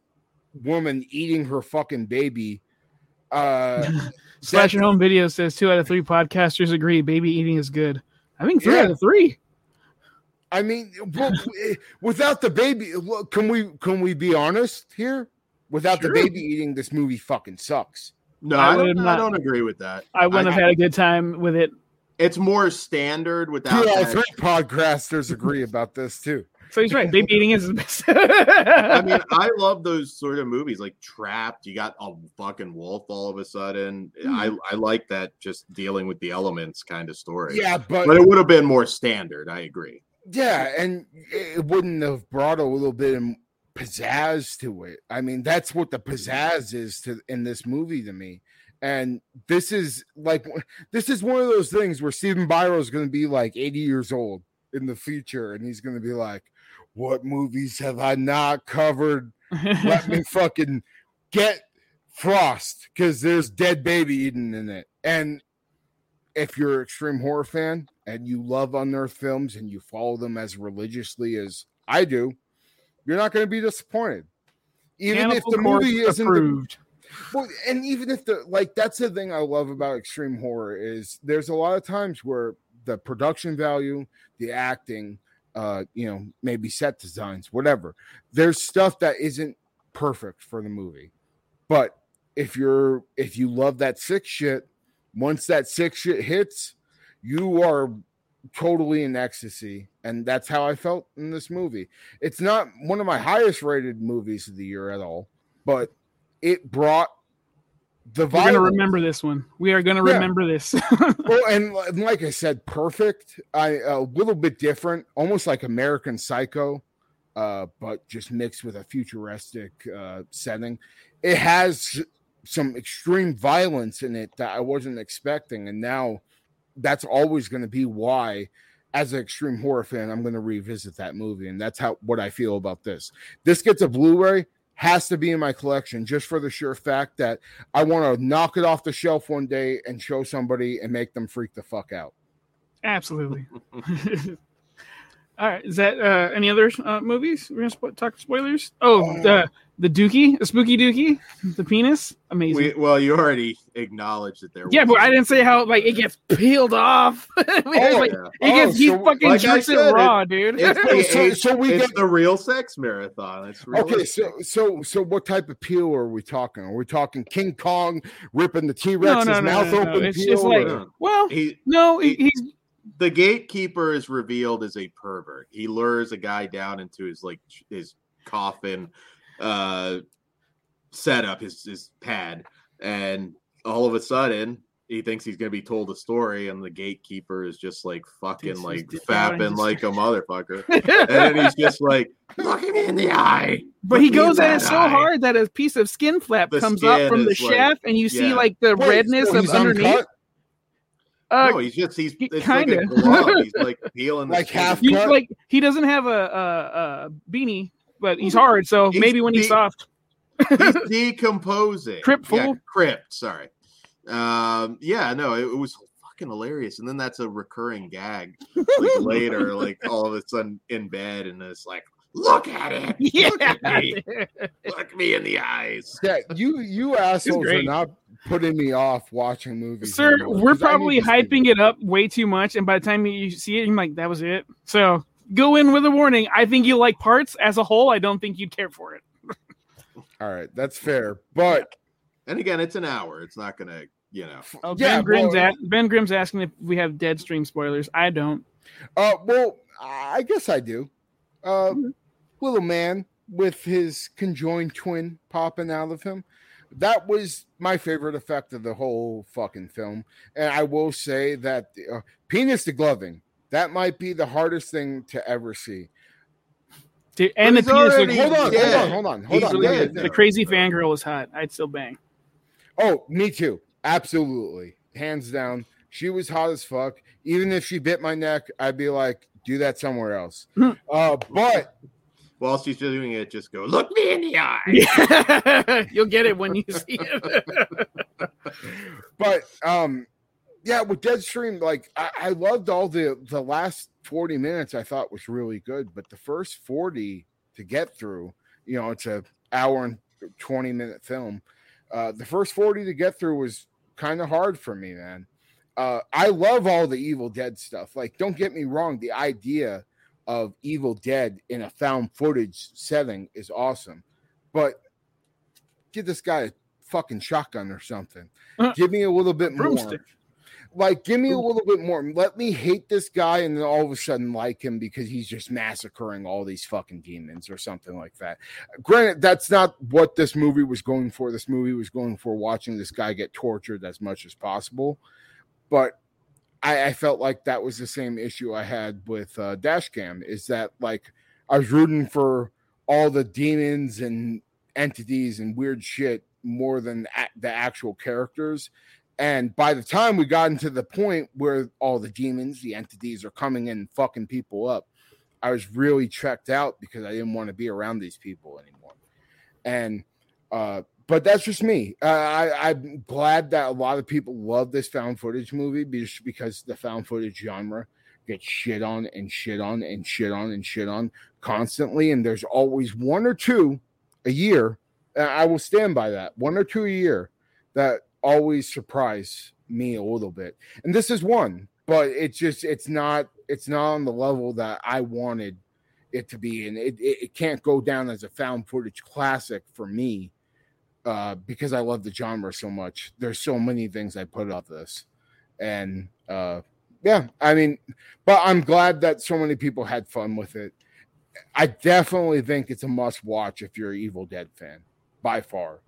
woman eating her fucking baby. Uh, Slash your home video says two out of three podcasters agree baby eating is good. I think three Yeah. out of three. I mean, well, without the baby, look, can we can we be honest here? Without Sure. the baby eating, this movie fucking sucks. no I i, don't, not- I don't agree with that I wouldn't I- have had a good time with it. it's more standard without Two out of three podcasters agree about this too. So he's right. Baby eating is the best. i mean i love those sort of movies like trapped you got a fucking wolf all of a sudden i Hmm. i like that just dealing with the elements kind of story Yeah, but, but it would have been more standard i agree yeah, and it wouldn't have brought a little bit of pizzazz to it. I mean, that's what the pizzazz is to in this movie to me. And this is like this is one of those things where Stephen Biro is going to be like 80 years old in the future, and he's going to be like, "What movies have I not covered? Let me fucking get Frost because there's dead baby eating in it." And if you're an extreme horror fan and you love unearthed films and you follow them as religiously as I do, you're not going to be disappointed. Even if the movie isn't the, approved. well, and even if the like that's the thing I love about extreme horror is there's a lot of times where the production value, the acting, uh, you know, maybe set designs, whatever. There's stuff that isn't perfect for the movie. But if you're if you love that sick shit, once that sick shit hits, you are totally in ecstasy. And that's how I felt in this movie. It's not one of my highest rated movies of the year at all, but it brought the We're gonna remember this one. We are gonna Yeah. remember this. well, and, and like I said, perfect. I a little bit different, almost like American Psycho, uh, but just mixed with a futuristic uh, setting. It has some extreme violence in it that I wasn't expecting, and now that's always going to be why. As an extreme horror fan, I'm going to revisit that movie, and that's how what I feel about this. This gets a Blu-ray, has to be in my collection just for the sure fact that I want to knock it off the shelf one day and show somebody and make them freak the fuck out. Absolutely. All right. Is that uh, any other uh, movies? We're gonna spo- talk spoilers. Oh, Uh, the the Dookie, the spookie Dookie, the penis, amazing. we, well you already acknowledged that there yeah, was but I didn't say how like it gets peeled off. Oh, like, yeah. it gets oh, he so, fucking like I jerks it said, it- raw, dude. it's Oh, the, so- so we it's got- the real sex marathon it's real Okay, so so so what type of peel are we talking? Are we talking King Kong ripping the T Rex's no, no, mouth no, no. open? It's peel just like- or- well, he no, he, he- he's the gatekeeper is revealed as a pervert. He lures a guy down into his like his coffin uh setup, his his pad, and all of a sudden he thinks he's gonna be told a story, and the gatekeeper is just like fucking Takes like dick out and fapping like a motherfucker. and then he's just like, look me in the eye. But he Look me goes at that it so eye." hard that a piece of skin flap The comes up from the is like- shaft, and you see like the Wait, redness so of underneath. uncut? Uh, no, he's just he's he- it's like kinda. glove. He's like peeling the Like skin. half you, cut? like he doesn't have a, a, a beanie, but he's hard, so He's maybe when he's soft. he's decomposing. Crypt Yeah, fool. crypt. Sorry. Um. Yeah. No. It, it was fucking hilarious, and then that's a recurring gag. Like later, like all of a sudden in bed, and it's like, look at it. Yeah. Look at me. Look me in the eyes. Yeah, you you assholes are great. not putting me off watching movies. Sir, anymore, we're probably need to see hyping it up way too much, and by the time you see it, you're like, "That was it." So go in with a warning. I think you like parts as a whole. I don't think you'd care for it. All right, that's fair. But And again, it's an hour. It's not gonna, you know. Oh, Yeah, ben, Grimm's well- a- ben Grimm's asking if we have deadstream spoilers. I don't. Uh, well, I guess I do. Uh, Mhm. little man with his conjoined twin popping out of him. That was my favorite effect of the whole fucking film. And I will say that uh, penis degloving, that might be the hardest thing to ever see. Dude, and the penis. already Hold on, dead. hold on, hold on, hold He's on. dead. the crazy fangirl was hot. I'd still bang. Oh, me too. Absolutely. Hands down. She was hot as fuck. Even if she bit my neck, I'd be like, do that somewhere else. uh, but While she's doing it, just go look me in the eye. You'll get it when you see it. but um yeah with deadstream like I, I loved all the the last 40 minutes i thought was really good but the first 40 to get through you know it's a hour and 20 minute film uh the first 40 to get through was kind of hard for me man uh i love all the evil dead stuff like don't get me wrong the idea of evil dead in a found footage setting is awesome. But give this guy a fucking shotgun or something. Uh, give me a little bit more. broomstick. like give me a little bit more. Let me hate this guy and then all of a sudden like him because he's just massacring all these fucking demons or something like that. Granted that's not what this movie was going for. This movie was going for watching this guy get tortured as much as possible. But I, I felt like that was the same issue I had with uh, Dashcam. Is that like I was rooting for all the demons and entities and weird shit more than the actual characters. And by the time we got into the point where all the demons, the entities are coming in and fucking people up, I was really checked out because I didn't want to be around these people anymore. And uh, but that's just me. Uh, I, I'm glad that a lot of people love this found footage movie just because the found footage genre gets shit on and shit on and shit on and shit on constantly. And there's always one or two a year. And I will stand by that. One or two a year that always surprise me a little bit. And this is one, but it's just it's not it's not on the level that I wanted it to be. And it, it, it can't go down as a found footage classic for me uh, because I love the genre so much. There's so many things I put off this, and uh, yeah, I mean, but I'm glad that so many people had fun with it. I definitely think it's a must watch if you're an Evil Dead fan, by far.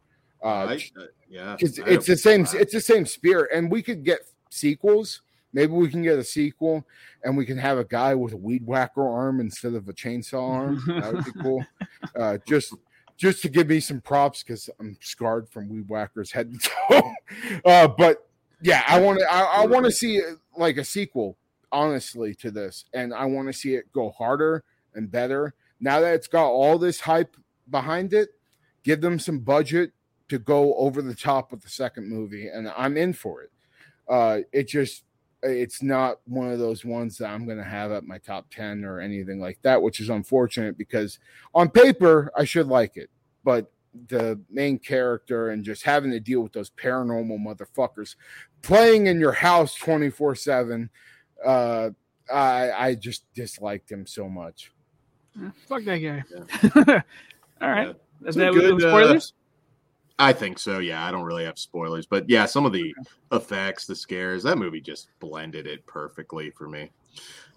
Uh, I- uh, yeah, it's, it's the same it's the same spirit and we could get sequels maybe we can get a sequel and we can have a guy with a weed whacker arm instead of a chainsaw arm that would be cool uh just just to give me some props because i'm scarred from weed whackers head to toe. Uh but yeah i want to i, I want to see uh, like a sequel honestly to this and i want to see it go harder and better. Now that it's got all this hype behind it give them some budget to go over the top with the second movie, and I'm in for it. Uh, it just it's not one of those ones that I'm going to have at my top 10 or anything like that, which is unfortunate because on paper, I should like it. But the main character and just having to deal with those paranormal motherfuckers playing in your house 24 7, uh, I, I just disliked him so much. Fuck that guy. All right. Yeah. Is that good, with uh, spoilers? I think so. Yeah, I don't really have spoilers, but yeah, some of the effects, the scares, that movie just blended it perfectly for me.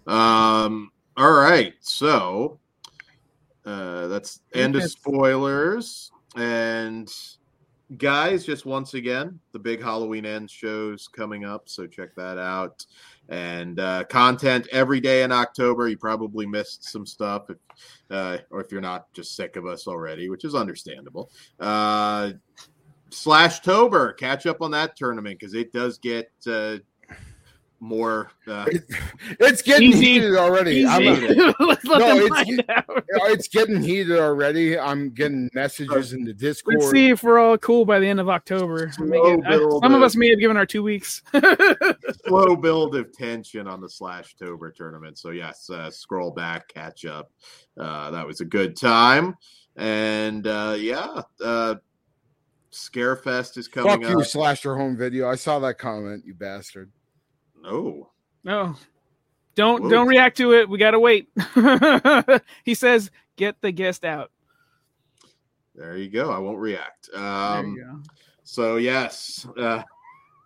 Um, all right, so uh, that's end of spoilers. And guys, just once again, the big Halloween ends shows coming up, so check that out. And uh, content every day in October. You probably missed some stuff, if, uh, or if you're not just sick of us already, which is understandable. Uh, slash Tober, catch up on that tournament because it does get uh, more. Uh, It's getting Easy. heated already. I'm Easy. Let's let No, it's- out. it's getting heated already. I'm getting messages in the Discord. Let's see if we're all cool by the end of October. I Slow I- some of us may have given our two weeks. slow build of tension on the slash Tober tournament. So yes, uh, scroll back, catch up. Uh, that was a good time, and uh, yeah, uh, Scarefest is coming Fuck you, up. slasher home video. I saw that comment, you bastard. No, no, don't Whoa. don't react to it. We gotta wait. he says, "Get the guest out." there you go. I won't react. Um. So yes, uh,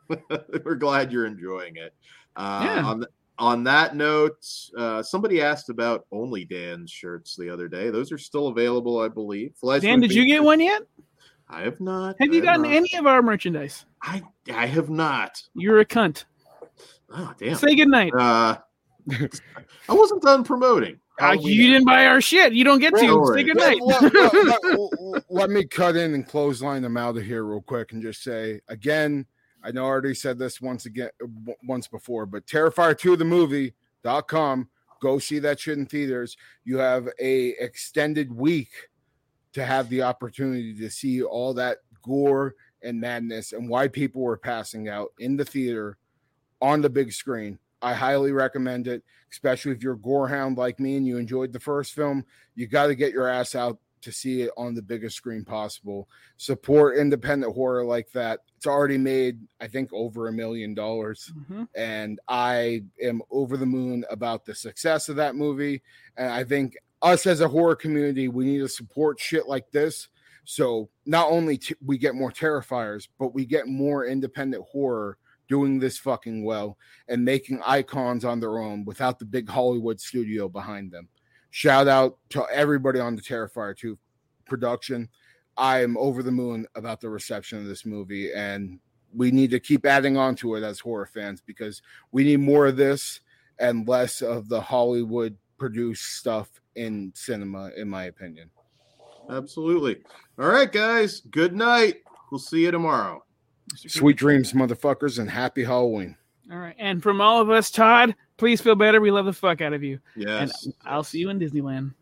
we're glad you're enjoying it. Uh, Yeah. On on that note, uh, somebody asked about Only Dan's shirts the other day. Those are still available, I believe. Dan, did you get one yet? I have not. Have I you gotten not. any of our merchandise? I I have not. You're a cunt. Oh damn. Say goodnight. Uh, I wasn't done promoting. Uh, you didn't buy our shit. You don't get to. Don't Say worry. goodnight. let, let- let- let- let me cut in and close line them out of here real quick and just say again i know i already said this once again once before but terrifier 2 the movie.com go see that shit in theaters you have a extended week to have the opportunity to see all that gore and madness and why people were passing out in the theater on the big screen i highly recommend it especially if you're a gore hound like me and you enjoyed the first film you got to get your ass out to see it on the biggest screen possible. Support independent horror like that. It's already made, I think, over a million dollars. Mhm. And I am over the moon about the success of that movie. And I think us as a horror community, we need to support shit like this. So not only t- we get more terrifiers, but we get more independent horror doing this fucking well and making icons on their own without the big Hollywood studio behind them shout out to everybody on the Terrifier 2 production. I am over the moon about the reception of this movie, and we need to keep adding on to it as horror fans because we need more of this and less of the Hollywood produced stuff in cinema, in my opinion. Absolutely. All right, guys. Good night. We'll see you tomorrow. Sweet dreams, motherfuckers, and happy Halloween. All right. And from all of us, Todd, please feel better. We love the fuck out of you. Yes. And I'll see you in Disneyland.